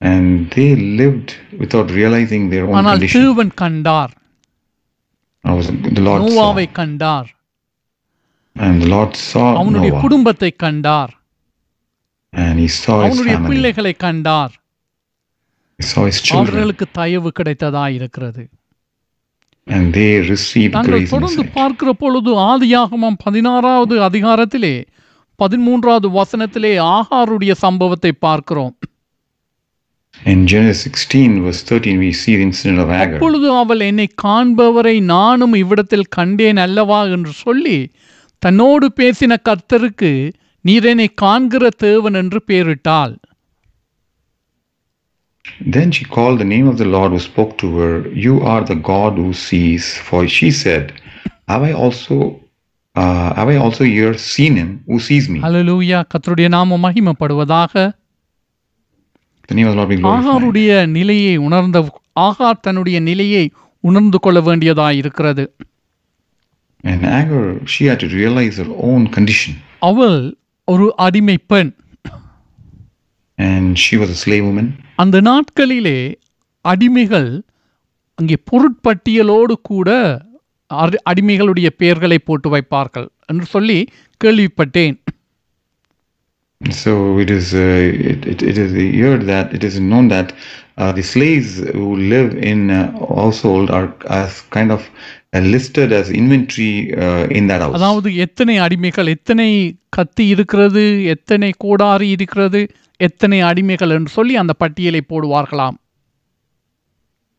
And they lived without realizing their own ஆனால் condition. தேவன் கண்டார் I was, the Lord saw. நோவாவை கண்டார் And the Lord saw அவனுடைய Noah. குடும்பத்தை கண்டார் And he saw his அவனுடைய family. பிள்ளைகளை கண்டார் He saw his children. அவர்களுக்கு தயவு கிடைத்ததாய் இருக்கிறது And they received நாங்கள் தொடர்ந்து. பார்க்கிற பொழுது ஆதியாகமம் பதினாறாவது அதிகாரத்திலே பதிமூன்றாவது வசனத்திலே ஆகாருடைய சம்பவத்தை பார்க்கிறோம் In Genesis 16, verse 13, we see the incident of Agar. அப்பொழுது அவள் என்னை காண்பவரை நானும் இவ்விடத்தில் கண்டேன் அல்லவா என்று சொல்லி தன்னோடு பேசின கர்த்தருக்கு நீர் என்னை காண்கிற தேவன் என்று பெயரிட்டாள் Then she called the name of the Lord who spoke to her, You are the God who sees. For she said, Have I also uh, have I also here seen him who sees me? அல்லேலூயா கர்த்தருடைய நாமம் மகிமைப்படுவதாக The name of the Lord be glorified. ஆகாருடைய நிலையை உணர்ந்த ஆகார் தன்னுடைய நிலையை உணர்ந்து கொள்ள வேண்டியதாய் இருக்கிறது And Agar, she had to realize her own condition. அவள் ஒரு அடிமை பெண் And she was a slave woman. அந்த நாட்களிலே அடிமைகள் அங்கே பொருட்பட்டியலோடு கூட அடி- அடிமைகளுடைய பெயர்களை போட்டு வைப்பார்கள் என்று சொல்லி கேள்விப்பட்டேன் So it is uh, it, it, it is here that it is known that uh, the slaves who live in uh, household are as kind of uh, listed as inventory uh, in that house. அதாவது எத்தனை அடிமைகள் எத்தனை கத்தி இருக்கிறது எத்தனை கோடாரி இருக்கிறது எத்தனை அடிமைகள் என்று சொல்லி அந்த பட்டியலை போடுவார்களாம்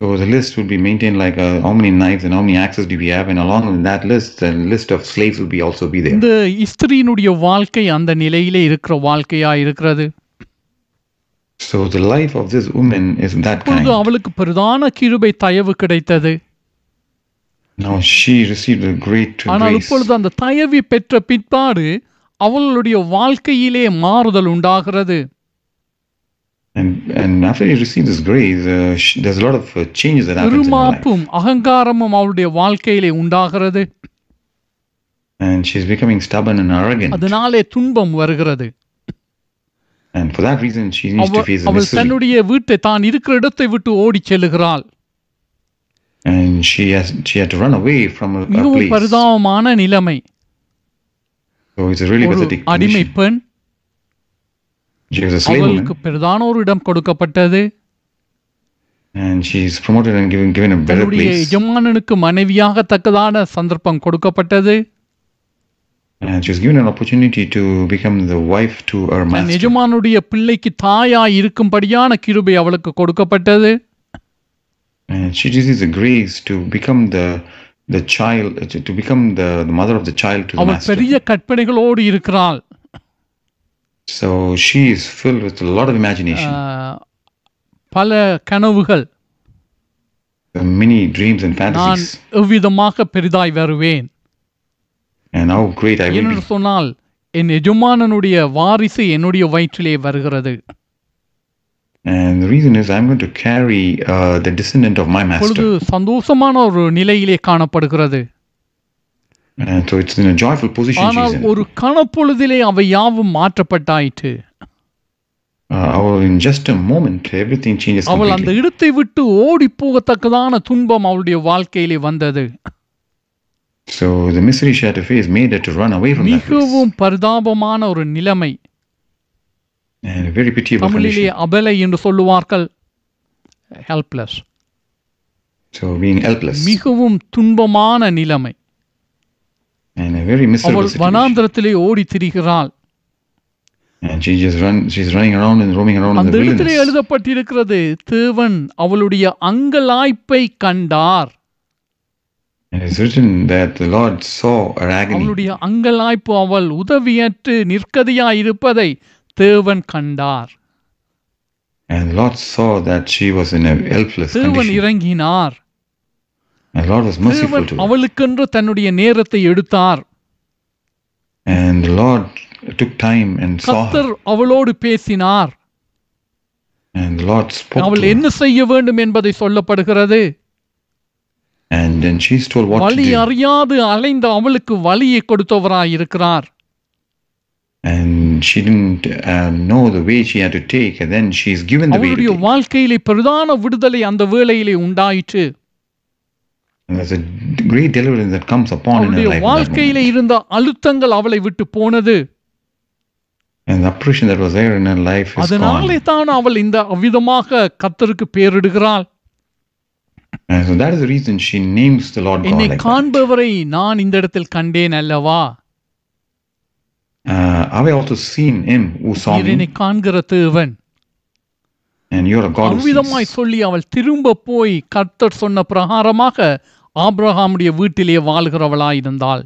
So the list would be maintained like uh, how many knives and how many axes do we have, and along with that list, the list of slaves will be also be there. இந்த ஸ்திரீனுடைய வாழ்க்கை அந்த நிலையிலே இருக்கிற வாழ்க்கையா இருக்கிறது So the life of this woman is that kind. அவளுக்கு பிரதான கிருபை தயவு கிடைத்தது Now she received a great ஆனால் grace, இப்பொழுது அந்த தயவி பெற்ற பிற்பாடு அவளுடைய வாழ்க்கையிலே மாறுதல் உண்டாகிறது and and after she received this grace, uh, sh there's a lot of uh, changes that happens in her life. பெருமாப்பும் அகங்காரமும் அவளுடைய வாழ்க்கையிலே உண்டாகிறது And she's becoming stubborn and arrogant. அதனாலே துன்பம் வருகிறது And for that reason, she needs to அவள் face the அவள் misery. தன்னுடைய வீட்டை தான் இருக்கிற இடத்தை விட்டு ஓடிச் செல்லுகிறாள் And she has she had to run away from a, a மிகவும் place. பரிதாபமான நிலைமை So it's a really ஒரு pathetic அடிமை condition. பெண் அவளுக்கு பிரதான ஒரு இடம் கொடுக்கப்பட்டது and she's promoted and given given a better place. எஜமானனுக்கு மனைவியாக தக்கதான சந்தர்ப்பம் கொடுக்கப்பட்டது And she was given an opportunity to become the wife to her master. எஜமானுடைய பிள்ளைக்கு தாயாய் இருக்கும்படியான கிருபை அவளுக்கு கொடுக்கப்பட்டது And she receives the grace to become the the child to, become the, the mother of the child to the அவள் master. பெரிய கற்பனைகளோடு இருக்கிறாள் So she is filled with a lot of imagination, ஆஹ், பல கனவுகள் many dreams and நான் fantasies, எவ்விதமாக பெரிதாய் வருவேன் and how great I will ஏனென்று be. சொன்னால் என் எஜமானனுடைய வாரிசு என்னுடைய வயிற்றிலே வருகிறது And the reason is I'm going to carry uh, the descendant of my பொழுது master. சந்தோஷமான ஒரு நிலையிலே காணப்படுகிறது And so it's in a joyful position ஆனால். ஒரு கணப்பொழுதிலே அவை யாவும் மாற்றப்பட்டாயிற்று Uh, in just a moment, everything changes அவள் அந்த. இடத்தை விட்டு ஓடி போகத்தக்கதான துன்பம் அவளுடைய வாழ்க்கையிலே வந்தது So the misery she had to face made her to run away from that place. மிகவும் பரிதாபமான ஒரு நிலைமை And a very pitiable தமிழிலே. அபலை என்று சொல்லுவார்கள் ஹெல்ப்லெஸ் So being helpless மிகவும் துன்பமான நிலைமை and a very miserable அவள். வனாந்திரத்திலே ஓடி திரிகிறாள் And she just run. She's running around and roaming around அந்த இடத்திலே. எழுதப்பட்டிருக்கிறது தேவன் அவளுடைய அங்கலாய்ப்பை கண்டார் And it's written that the Lord saw her agony, அவளுடைய அங்கலாய்ப்பு அவள் உதவியற்று நிற்கதியாய் இருப்பதை தேவன் கண்டார் and the Lord saw that she was in a helpless தேவன் condition. இறங்கினார் And the Lord was merciful தேவன். அவளுக்கென்று தன்னுடைய நேரத்தை எடுத்தார் And the Lord took time and saw. கத்தர் அவளோடு பேசினார் And the Lord spoke அவள். என்ன செய்ய வேண்டும் என்பதை சொல்லப்படுகிறது And then she's told what வழி. அறியாது அலைந்த அவளுக்கு வழியை கொடுத்தவராய் இருக்கிறார் And she didn't uh, know the way she had to take. And then she's given the way to take. வாழ்க்கையிலே பிரதான விடுதலை அந்த வேளையிலே உண்டாயிற்று வாழ்க்கையிலே. இருந்த அழுத்தங்கள் அவளை விட்டு போனது And the oppression that was there in her life is அதனாலே. தான் அவள் இந்த அவ்விதமாக கத்தருக்கு பேரிடுகிறாள் And so that is the reason she names the Lord God என்னை like that. காண்பவரை நான் இந்த இடத்தில் கண்டேன் அல்லவா Uh, have I also seen him who saw நீர் என்னை me? காண்கிற தேவன் And you're a God who அவ்விதமாய் sees. சொல்லி அவள் திரும்ப போய் கர்த்தர் சொன்ன பிரகாரமாக ஆபிரகாமுடைய வீட்டிலே வாழ்கிறவளாயிருந்தாள்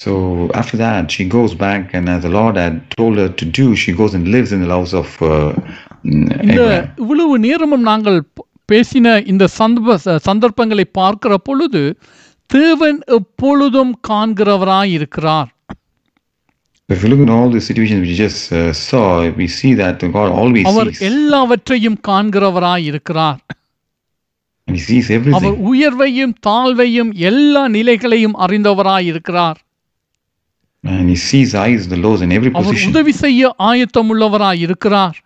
So after that, she goes back, and as the Lord had told her to do, she goes and lives in the house of uh, mm, இந்த. இவ்வளவு நேரமும் நாங்கள் பேசின இந்த சந்தர்ப்ப சந்தர்ப்பங்களை பார்க்கிற பொழுது தேவன் எப்பொழுதும் காண்கிறவராய் இருக்கிறார் If you look at all the situations we just uh, saw, we see that God always அவர் எல்லாவற்றையும் காண்கிறவராய் இருக்கிறார் அவர். உயர்வையும் தாழ்வையும் எல்லா நிலைகளையும் அறிந்தவராய் இருக்கிறார் And He sees the highs, the lows, in every அவர் உதவி செய்ய ஆயத்தமுள்ளவராய் இருக்கிறார்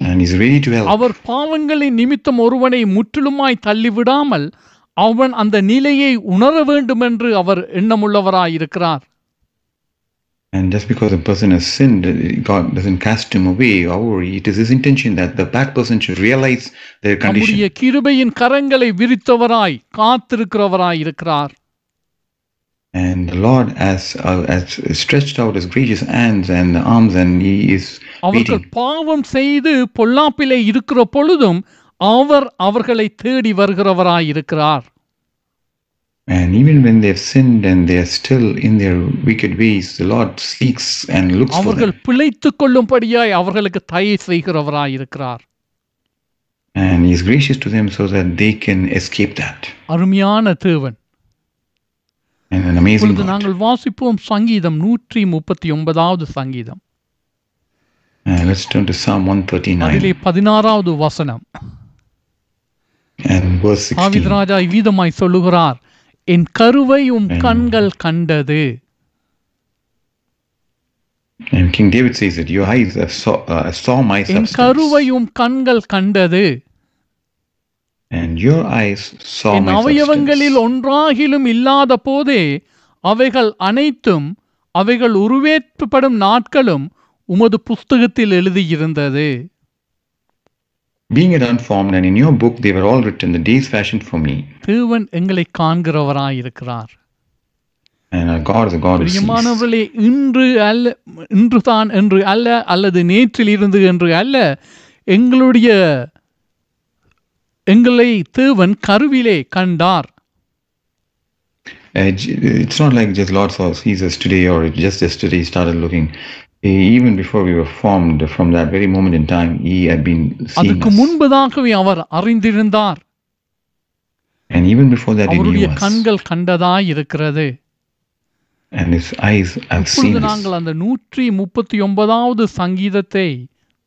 and He's ready to help. அவர் பாவங்களின் நிமித்தம் ஒருவனை முற்றிலுமாய் தள்ளிவிடாமல் அவன் அந்த நிலையை உணர வேண்டும் என்று அவர் எண்ணமுள்ளவராய் இருக்கிறார் And just because a person has sinned, God doesn't cast him away. However, it is His intention that the bad person should realize their condition. நம்முடைய கிருபையின் கரங்களை விரித்தவராய் காத்திருக்கிறவராய் இருக்கிறார் And the Lord has, uh, has stretched out His gracious hands and arms, and He is அவர்கள் waiting. பாவம் செய்து பொல்லாப்பிலே இருக்கிற பொழுதும் அவர் அவர்களை தேடி வருகிறவராய் இருக்கிறார் And even when they have sinned and they are still in their wicked ways, the Lord seeks and looks for அவர்கள் them. பிழைத்துக் கொள்ளும்படியாய் அவர்களுக்கு தயை செய்கிறவராய் இருக்கிறார் And He is gracious to them so that they can escape that. அருமையான தேவன் And an amazing இப்பொழுது God. நாங்கள் வாசிப்போம் சங்கீதம் நூற்றி முப்பத்தி ஒன்பதாவது சங்கீதம் Uh, let's turn to Psalm 139 அதிலே பதினாறாவது வசனம் and verse 16. தாவீது ராஜா இவ்விதமாய் சொல்லுகிறார் என் கருவை உம். கண்கள் கண்டது And King David says that your eyes saw, uh, saw my N substance, கருவை உம் கண்கள் கண்டது and your eyes saw என் அவயவங்களில். ஒன்றாகிலும் இல்லாத போதே அவைகள் அனைத்தும் அவைகள் உருவேற்றப்படும் நாட்களும் உமது புஸ்தகத்தில் எழுதியிருந்தது Being it unformed, and in your book they were all written, the days fashioned for me. தேவன் எங்களை காண்கிறவராயிருக்கிறார் And our God is a God who sees. பிரியமானவர்களே இன்று அல்ல இன்று தான் என்று அல்ல அல்லது நேற்றில் இருந்து என்று அல்ல எங்களுடைய எங்களை தேவன் கருவிலே கண்டார் Uh, j- it's not like just Lord saw sees us today or just yesterday he started looking. Even before we were formed, from that very moment in time, he had been அதுக்கு. முன்பதாகவே அவர் அறிந்திருந்தார் And even before that, அவருடைய. கண்கள் கண்டதாய் இருக்கிறது And his eyes have seen. நாங்கள் அந்த நூற்றி முப்பத்தி ஒன்பதாவது சங்கீதத்தை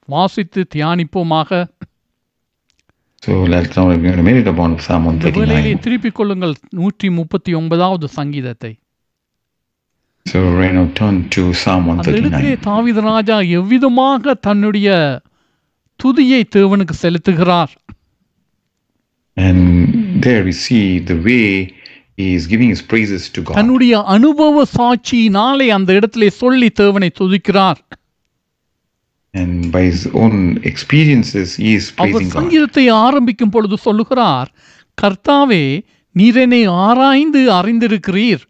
வாசித்து தியானிப்போமாக So let's now we're going to meditate upon Psalm இந்த வேளையிலே 139. திருப்பிக் கொள்ளுங்கள் நூற்றி முப்பத்தி ஒன்பதாவது சங்கீதத்தை So right now turn to Psalm அந்த இடத்திலே 139. தாவீது ராஜா எவ்விதமாக தன்னுடைய துதியை தேவனுக்கு செலுத்துகிறார் And there we see the way he is giving his praises to God. தன்னுடைய அனுபவ சாட்சியினாலே அந்த இடத்திலே சொல்லி தேவனை துதிக்கிறார் And by his own experiences, he is our praising God. சங்கீதத்தை ஆரம்பிக்கும் பொழுது சொல்லுகிறார் கர்த்தாவே நீர் என்னை ஆராய்ந்து அறிந்திருக்கிறீர்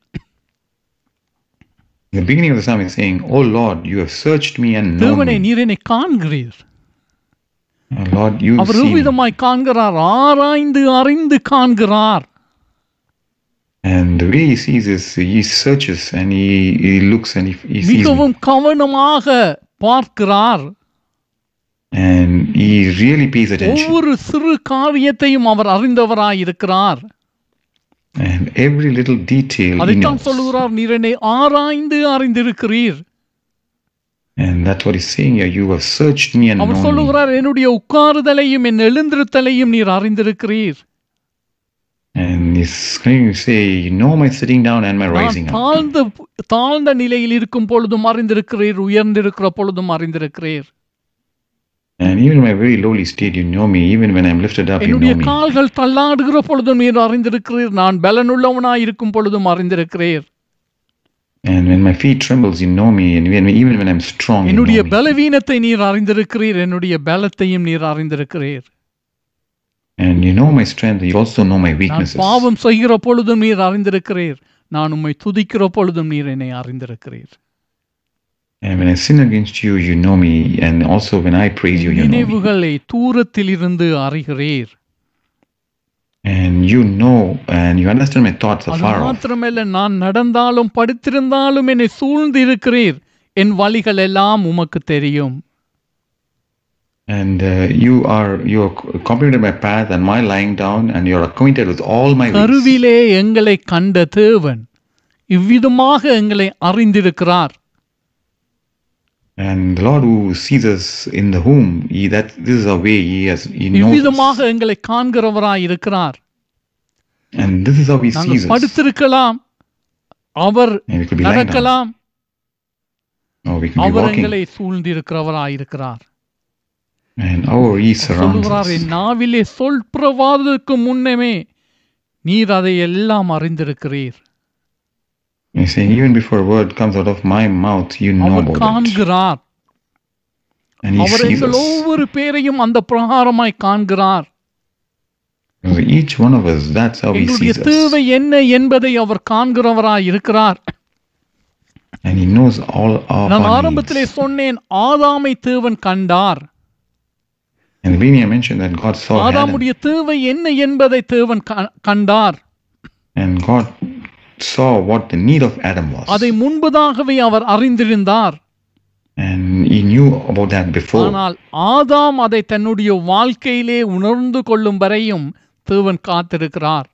In the beginning of the psalm, he's saying, Oh Lord, you have searched me and known தேவனை me. நீர் என்னை காண்கிறீர் Oh, Lord, you our see me. எவ்விதமாய் காண்கிறார் ஆராய்ந்து அறிந்து காண்கிறார் And the way he sees is he searches and he, he looks and he, he sees me. மிகவும் கவனமாக பார்க்கிறார் And he really pays attention. ஒவ்வொரு சிறு காரியத்தையும் அவர் அறிந்தவராய் இருக்கிறார் And every little detail he அதைத்தான் knows. சொல்லுகிறார் நீர் என்னை ஆராய்ந்து அறிந்திருக்கிறீர் And that's what he's saying here. You have searched me and our known me. சொல்லுகிறார் என்னுடைய உட்காருதலையும் என் எழுந்திருத்தலையும் நீர் அறிந்திருக்கிறீர் And he's going to say, You know my sitting down and my நான் rising up. தாழ்ந்த தாழ்ந்த நிலையில் இருக்கும் பொழுதும் அறிந்திருக்கிறீர் உயர்ந்திருக்கிற பொழுதும் அறிந்திருக்கிறீர் And even in my very lowly state, you know me. Even when I'm lifted up, you என்னுடைய know me. கால்கள் தள்ளாடுகிற பொழுதும் நீர் அறிந்திருக்கிறீர் நான் பலனுள்ளவனாய் இருக்கும் பொழுதும் அறிந்திருக்கிறீர் And when my feet trembles, you know me. And even, even when I'm strong, you என்னுடைய know me. பலவீனத்தை நீர் அறிந்திருக்கிறீர் என்னுடைய பலத்தையும் நீர் அறிந்திருக்கிறீர் And you know my strength. You also know my நான் weaknesses. பாவம் செய்கிற பொழுதும் நீர் அறிந்திருக்கிறீர் நான் உம்மை துதிக்கிற பொழுதும் நீர் என்னை அறிந்திருக்கிறீர் நினைவுகளை தூரத்தில் இருந்து அறிகிறீர் And you know and you understand my thoughts அது afar off. மாத்திரமல்ல நான் நடந்தாலும் படுத்திருந்தாலும் என்னை சூழ்ந்து இருக்கிறீர் என் வழிகள் எல்லாம் உமக்கு தெரியும் And uh, you are you are comprehended my path and my lying down, and you are acquainted with all my ways. கருவிலே எங்களை கண்ட தேவன் இவ்விதமாக எங்களை அறிந்திருக்கிறார் And the Lord who sees us in the womb, he, that this is a way he has he knows. இவ்விதமாக எங்களை காண்கிறவராய் இருக்கிறார் And this is how he sees us. படுத்திருக்கலாம் அவர் நடக்கலாம் அவர் எங்களை சூழ்ந்திருக்கிறவராய் இருக்கிறார் சொல்லுகிறார். என் நாவிலே சொல் பிரவாதத்துக்கு முன்னமே நீர் அதை எல்லாம் அறிந்திருக்கிறீர் He's saying, even before a word comes out of my mouth, you know our about it. காண்கிறார் And he அவர் sees எங்கள் us. ஒவ்வொரு பேரையும் அந்த பிரகாரமாய் காண்கிறார் So each one of us, that's how he எங்களுடைய sees us. தேவை என்ன என்பதை அவர் காண்கிறவராய் இருக்கிறார் And he knows all of நான் our ஆரம்பத்திலே needs. சொன்னேன் ஆதாமை தேவன் கண்டார் And the beginning I mentioned that God saw Adam. ஆதாமுடைய தேவை என்ன என்பதை தேவன் க- கண்டார் And God saw what the need of Adam was. அதை முன்பதாகவே அவர் அறிந்திருந்தார் And he knew about that before. ஆனால் ஆதாம் அதை தன்னுடைய வாழ்க்கையிலே உணர்ந்து கொள்ளும் வரையும் தேவன் காத்திருக்கிறார்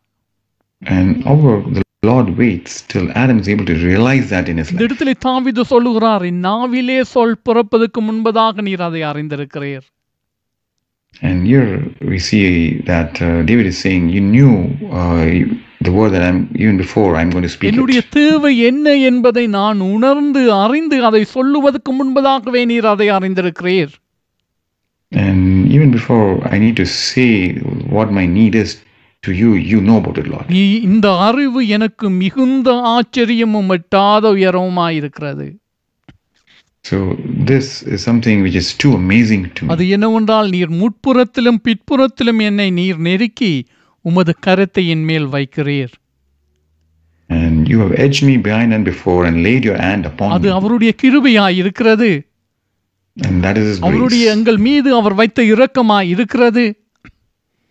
And our the Lord waits till Adam is able to realize that in his இந்த life. இடத்திலே தாவிது சொல்லுகிறார் "என் நாவிலே சொல் பிறப்பதற்கு முன்பதாக நீர் அதை அறிந்திருக்கிறீர் And here we see that uh, David is saying, You knew uh, என்னுடைய. தேவை என்ன என்பதை நான் உணர்ந்து அறிந்து அதை சொல்லுவதற்கு முன்பதாகவே நீர் அதை அறிந்திருக்கிறீர் And even before I need to say what my need is to you, you know about it, Lord. இந்த அறிவு எனக்கு மிகுந்த ஆச்சரியமும் எட்டாத உயரவுமாயிருக்கிறது So this is something which is too amazing to அது me. என்னவென்றால் நீர் முட்புறத்திலும் பிற்புறத்திலும் என்னை நீர் நெருக்கி உமது கரத்தை என் மேல் வைக்கிறீர் And you have edged me behind and before and laid your hand upon அது. அவருடைய கிருபையாய் இருக்கிறது And that is His அவருடைய grace. எங்கள் மீது அவர் வைத்த இரக்கமாய் இருக்கிறது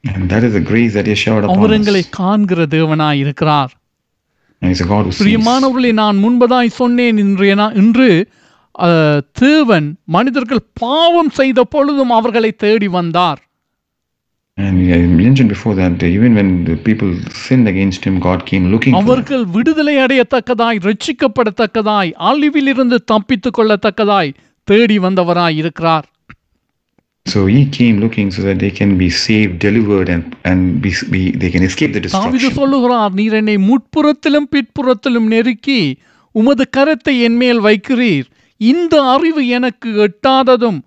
And that is the grace that He showered our upon எங்களை us. காண்கிற தேவனாய் இருக்கிறார் And He's a God who sees. பிரியமானவர்களை நான் முன்பதாய் சொன்னேன் இன்றைய இன்று தேவன் மனிதர்கள் பாவம் செய்த பொழுதும் அவர்களை தேடி வந்தார் And I mentioned before that uh, even when the people sinned against Him, God came looking. அவர்கள் விடுதலை அடையத்தக்கதாய் ரட்சிக்கப்படத்தக்கதாய் அழிவிலிருந்து தப்பித்துக் கொள்ளத்தக்கதாய் தேடி வந்தவராய் இருக்கிறார் So He came looking so that they can be saved, delivered, and and be, be they can escape the தாவிது destruction. சொல்லுகிறார் நீர் என்னை முட்புறத்திலும் பிற்புறத்திலும் நெருக்கி உமது கரத்தை என் மேல் வைக்கிறீர் இந்த அறிவு எனக்கு எட்டாததும்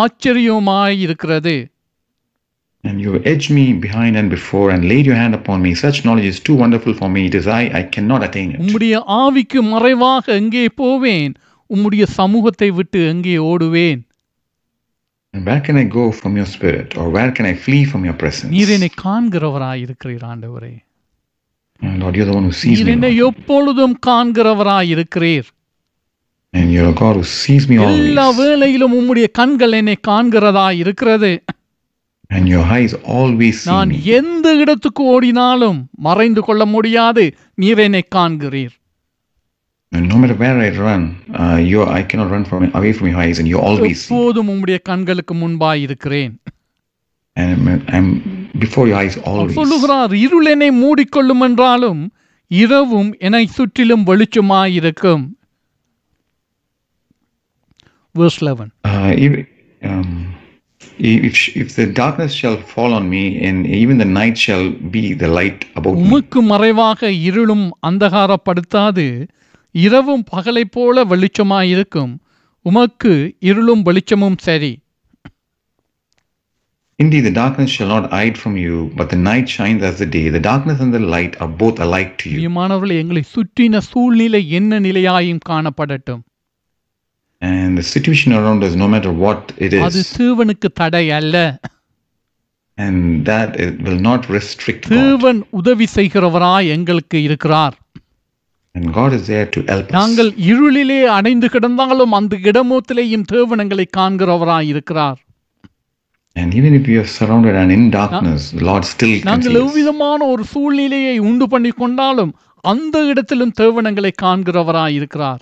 ஆச்சரியமாயிருக்கிறது And you have edged me behind and before and laid your hand upon me. Such knowledge is too wonderful for me. It is I, I cannot attain it. உம்முடைய ஆவிக்கு மறைவாக எங்கே போவேன் உம்முடைய சமூகத்தை விட்டு எங்கே ஓடுவேன் And where can I go from your spirit? Or where can I flee from your presence? நீர் என்னை காண்கிறவராய் இருக்கிறீர் ஆண்டவரே And Lord, you're the one who sees நீர் me. என்னை Lord. எப்பொழுதும் காண்கிறவராய் இருக்கிறீர் And you're a God who sees me எல்லா always. வேளையிலும் உம்முடைய கண்கள் என்னை காண்கிறதாய் இருக்கிறது And your eyes always see நான் me. எந்த இடத்துக்கு ஓடினாலும் மறைந்து கொள்ள முடியாது நீர் என்னை காண்கிறீர் And no matter where I run, uh, you I cannot run from away from your eyes, and you always see. எப்போதும் உம்முடைய கண்களுக்கு முன்பாய் இருக்கிறேன் And I'm, I'm before your eyes our always. சொல்லுகிறார் இருள் என்னை மூடிக்கொள்ளும் என்றாலும் இரவும் என்னை சுற்றிலும் வெளிச்சமாயிருக்கும் verse 11 Uh, if, um, if, if the darkness shall fall on me, and even the night shall be the light about me. உமக்கு மறைவாக இருளும் அந்தகாரப்படுத்தாது இரவும் பகலைப் போல வெளிச்சமாயிருக்கும் உமக்கு இருளும் வெளிச்சமும் சரி Indeed, the darkness shall not hide from you, but the night shines as the day. The darkness and the light are both alike to you. பிரியமானவர்களே எங்களை சுற்றின சூழ்நிலை என்ன நிலையாயும் காணப்படட்டும் And the situation around us, no matter what it அது is, தேவனுக்கு தடை அல்ல and that it will not restrict God. தேவன் உதவி செய்கிறவராய் எங்களுக்கு இருக்கிறார் And God is there to help us. நாங்கள் இருளிலே அடைந்து கிடந்தாலும் அந்த இடமோத்திலேயும் தேவன் எங்களை காண்கிறவராய் இருக்கிறார் And even if we are surrounded and in darkness, the Lord still can நாங்கள் see us. எவ்விதமான ஒரு சூழ்நிலையை உண்டு பண்ணி கொண்டாலும் அந்த இடத்திலும் தேவன் எங்களை காண்கிறவராய் இருக்கிறார்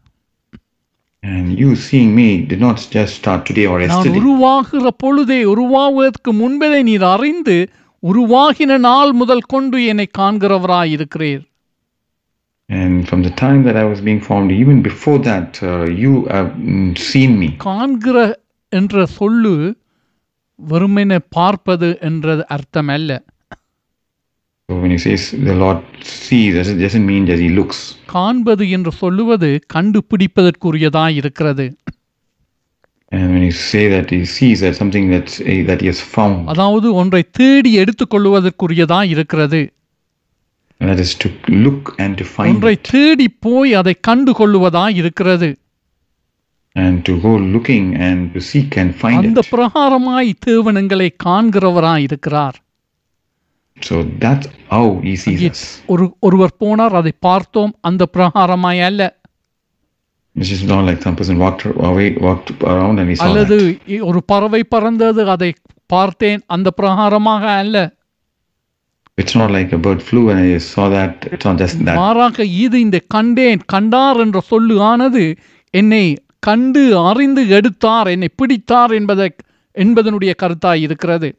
And you seeing me did not just start today or நான் yesterday. உருவாகிற பொழுதே உருவாவதற்கு முன்பதை நீர் அறிந்து உருவாகின நாள் முதல் கொண்டு என்னை காண்கிறவராய் இருக்கிறீர் And from the time that I was being formed, even before that, uh, you have mm, seen me. காண்கிற என்ற சொல்லு வெறுமென பார்ப்பது என்றது அர்த்தம் அல்ல So when he says the Lord sees, it doesn't mean that he looks. காண்பது என்று சொல்லுவது கண்டுபிடிப்பதற்குரியதாய் இருக்கிறது And when you say that he sees that something that's, eh, that he has found, அதாவது ஒன்றை தேடி எடுத்துக்கொள்வதற்குரியதாய் இருக்கிறது and that is to look and to find ஒன்றை it, தேடி போய் அதை கண்டு கொள்ளுவதாய் இருக்கிறது and to go looking and to seek and find அந்த it. பிரகாரமாய் தேவன் எங்களை காண்கிறவராய் இருக்கிறார் He sees அங்கே us. ஒரு ஒருவர் போனார் அதை பார்த்தோம். அந்த பிரகாரமாய் அல்ல. It's just not like some person walked away, walked around and he saw அல்லது ஒரு பறவை பறந்தது அதை பார்த்தேன். அந்த பிரகாரமாக அல்ல. It's not like a bird flew and I saw that. It's not just that. மாறாக இது இந்த கண்டேன். கண்டார் என்ற சொல்லு ஆனது என்னை கண்டு அறிந்து எடுத்தார். என்னை பிடித்தார் என்பதை என்பதனுடைய கருத்தாய் இருக்கிறது.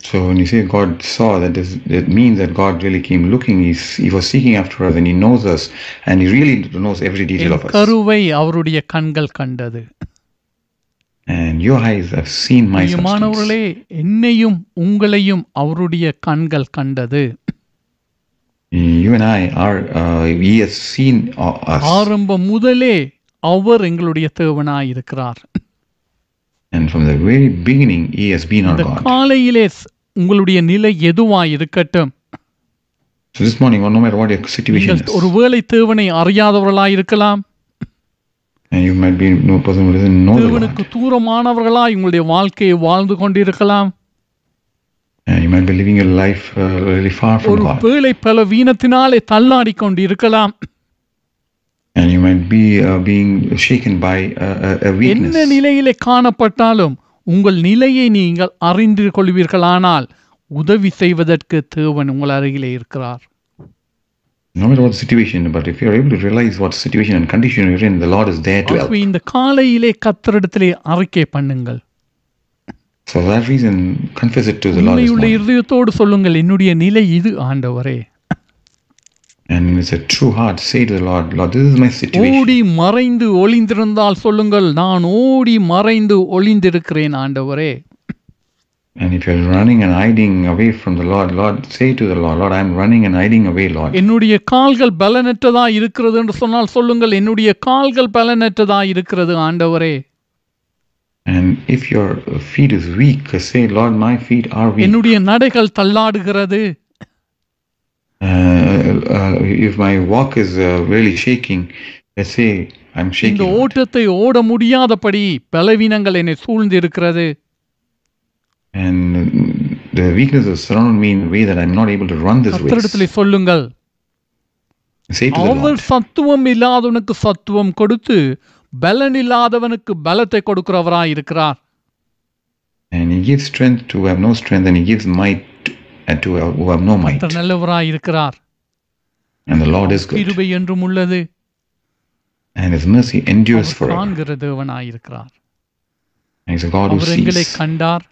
So when you say God saw, that is that means that God really came looking. He's, he was seeking after us, and He knows us, and He really knows every detail N of us. கருவை அவருடைய கண்கள் கண்டது And your eyes have seen my substance. பிரியமானவர்களே என்னையும் உங்களையும் அவருடைய கண்கள் கண்டது You and I are. Uh, he has seen uh, us, ஆரம்பம் முதலே அவர் எங்களுடைய தேவனாய் இருக்கிறார் And from the very beginning, He has been our இந்த God. காலையிலே உங்களுடைய நிலை எதுவாய் இருக்கட்டும் So this morning, no matter what your situation நீங்கள் is, ஒருவேளை தேவனை அறியாதவர்களாய் இருக்கலாம் and you might be no person who doesn't know the Lord, தேவனுக்கு தூரமானவர்களாய் உங்களுடைய வாழ்க்கையை வாழ்ந்து கொண்டிருக்கலாம் and you might be living your life uh, really far from ஒரு God, வேளை பல வீணத்தினாலே தள்ளாடி கொண்டு இருக்கலாம் and you might be uh, being shaken by uh, a, a என்ன weakness. நிலையிலே காணப்பட்டாலும் உங்கள் நிலையை நீங்கள் அறிந்து கொள்வீர்களானால் உதவி செய்வதற்கு தேவன் உங்கள் அருகிலே இருக்கிறார் No matter what the situation, but if you're able to realize what situation and condition you're in, the Lord is there to help. இந்த காலையிலே கத்தரிடத்திலே அறிக்கை பண்ணுங்கள் So for that reason, confess it to the Lord. Morning. இருதயத்தோடு சொல்லுங்கள் என்னுடைய நிலை இது ஆண்டவரே And it's a true heart. Say to the Lord, Lord, this is my situation. ஓடி மறைந்து ஒளிந்திருந்தால் சொல்லுங்கள் நான் ஓடி மறைந்து ஒளிந்திருக்கிறேன் ஆண்டவரே And if you're running and hiding away from the Lord, Lord, say to the Lord, Lord, I'm running and hiding away, Lord. என்னுடைய கால்கள் பலனற்றதா இருக்கிறது என்று சொன்னால் சொல்லுங்கள் என்னுடைய கால்கள் பலனற்றதா இருக்கிறது ஆண்டவரே And if your feet is weak, say, Lord, my feet are weak. என்னுடைய நடைகள் தள்ளாடுகிறது Uh, uh, if my walk is uh, really shaking, let's say, I'm இந்த shaking. Lord. ஓட்டத்தை ஓட முடியாதபடி பலவீனங்கள் என்னை சூழ்ந்து இருக்கிறது And the weaknesses surround me in a way that I'm not able to run this கத்தரிடத்திலே race. சொல்லுங்கள் Say to the our Lord, சத்துவம் இல்லாதவனுக்கு சத்துவம் கொடுத்து பலன் இல்லாதவனுக்கு பலத்தை கொடுக்கிறவராய் இருக்கிறார் and He gives strength to who have no strength, and He gives might and to who have no might. கர்த்தர் நல்லவராய் இருக்கிறார் And the Lord is good, கிருபை என்றும் உள்ளது and His mercy endures forever. காண்கிற தேவனாய் இருக்கிறார் And He's a God who அவர் எங்களை sees, கண்டார்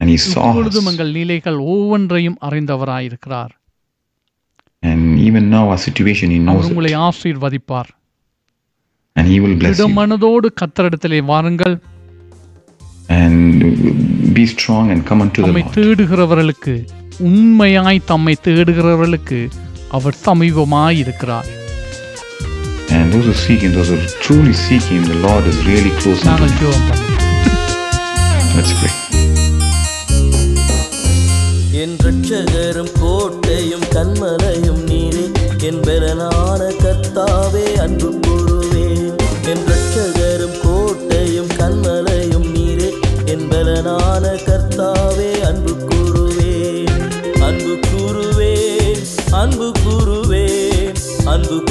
and He saw இப்பொழுதும் us. எங்கள் நிலைகள் ஒவ்வொன்றையும் அறிந்தவராய் இருக்கிறார் And even now, our situation, He knows அவர் உங்களை ஆசீர்வதிப்பார் and He will bless you. மனதோடு கத்தரிடத்திலே வாருங்கள் தம்மை Lord. தேடுகிறவர்களுக்கு உண்மையாய் தம்மை தேடுகிறவர்களுக்கு அவர் சமீபமாய் இருக்கிறார் And those who seek Him, those who truly seek Him, the Lord is really close unto பண்ணுவோம் Let's pray. என் ரட்சகரும் கோட்டையும் கண்மலையும் நீரே என் பெறனான கர்த்தாவே அன்பு என் கர்த்தாவே அன்பு கூறுவேன். அன்பு கூறுவேன் அன்பு கூறுவேன் அன்பு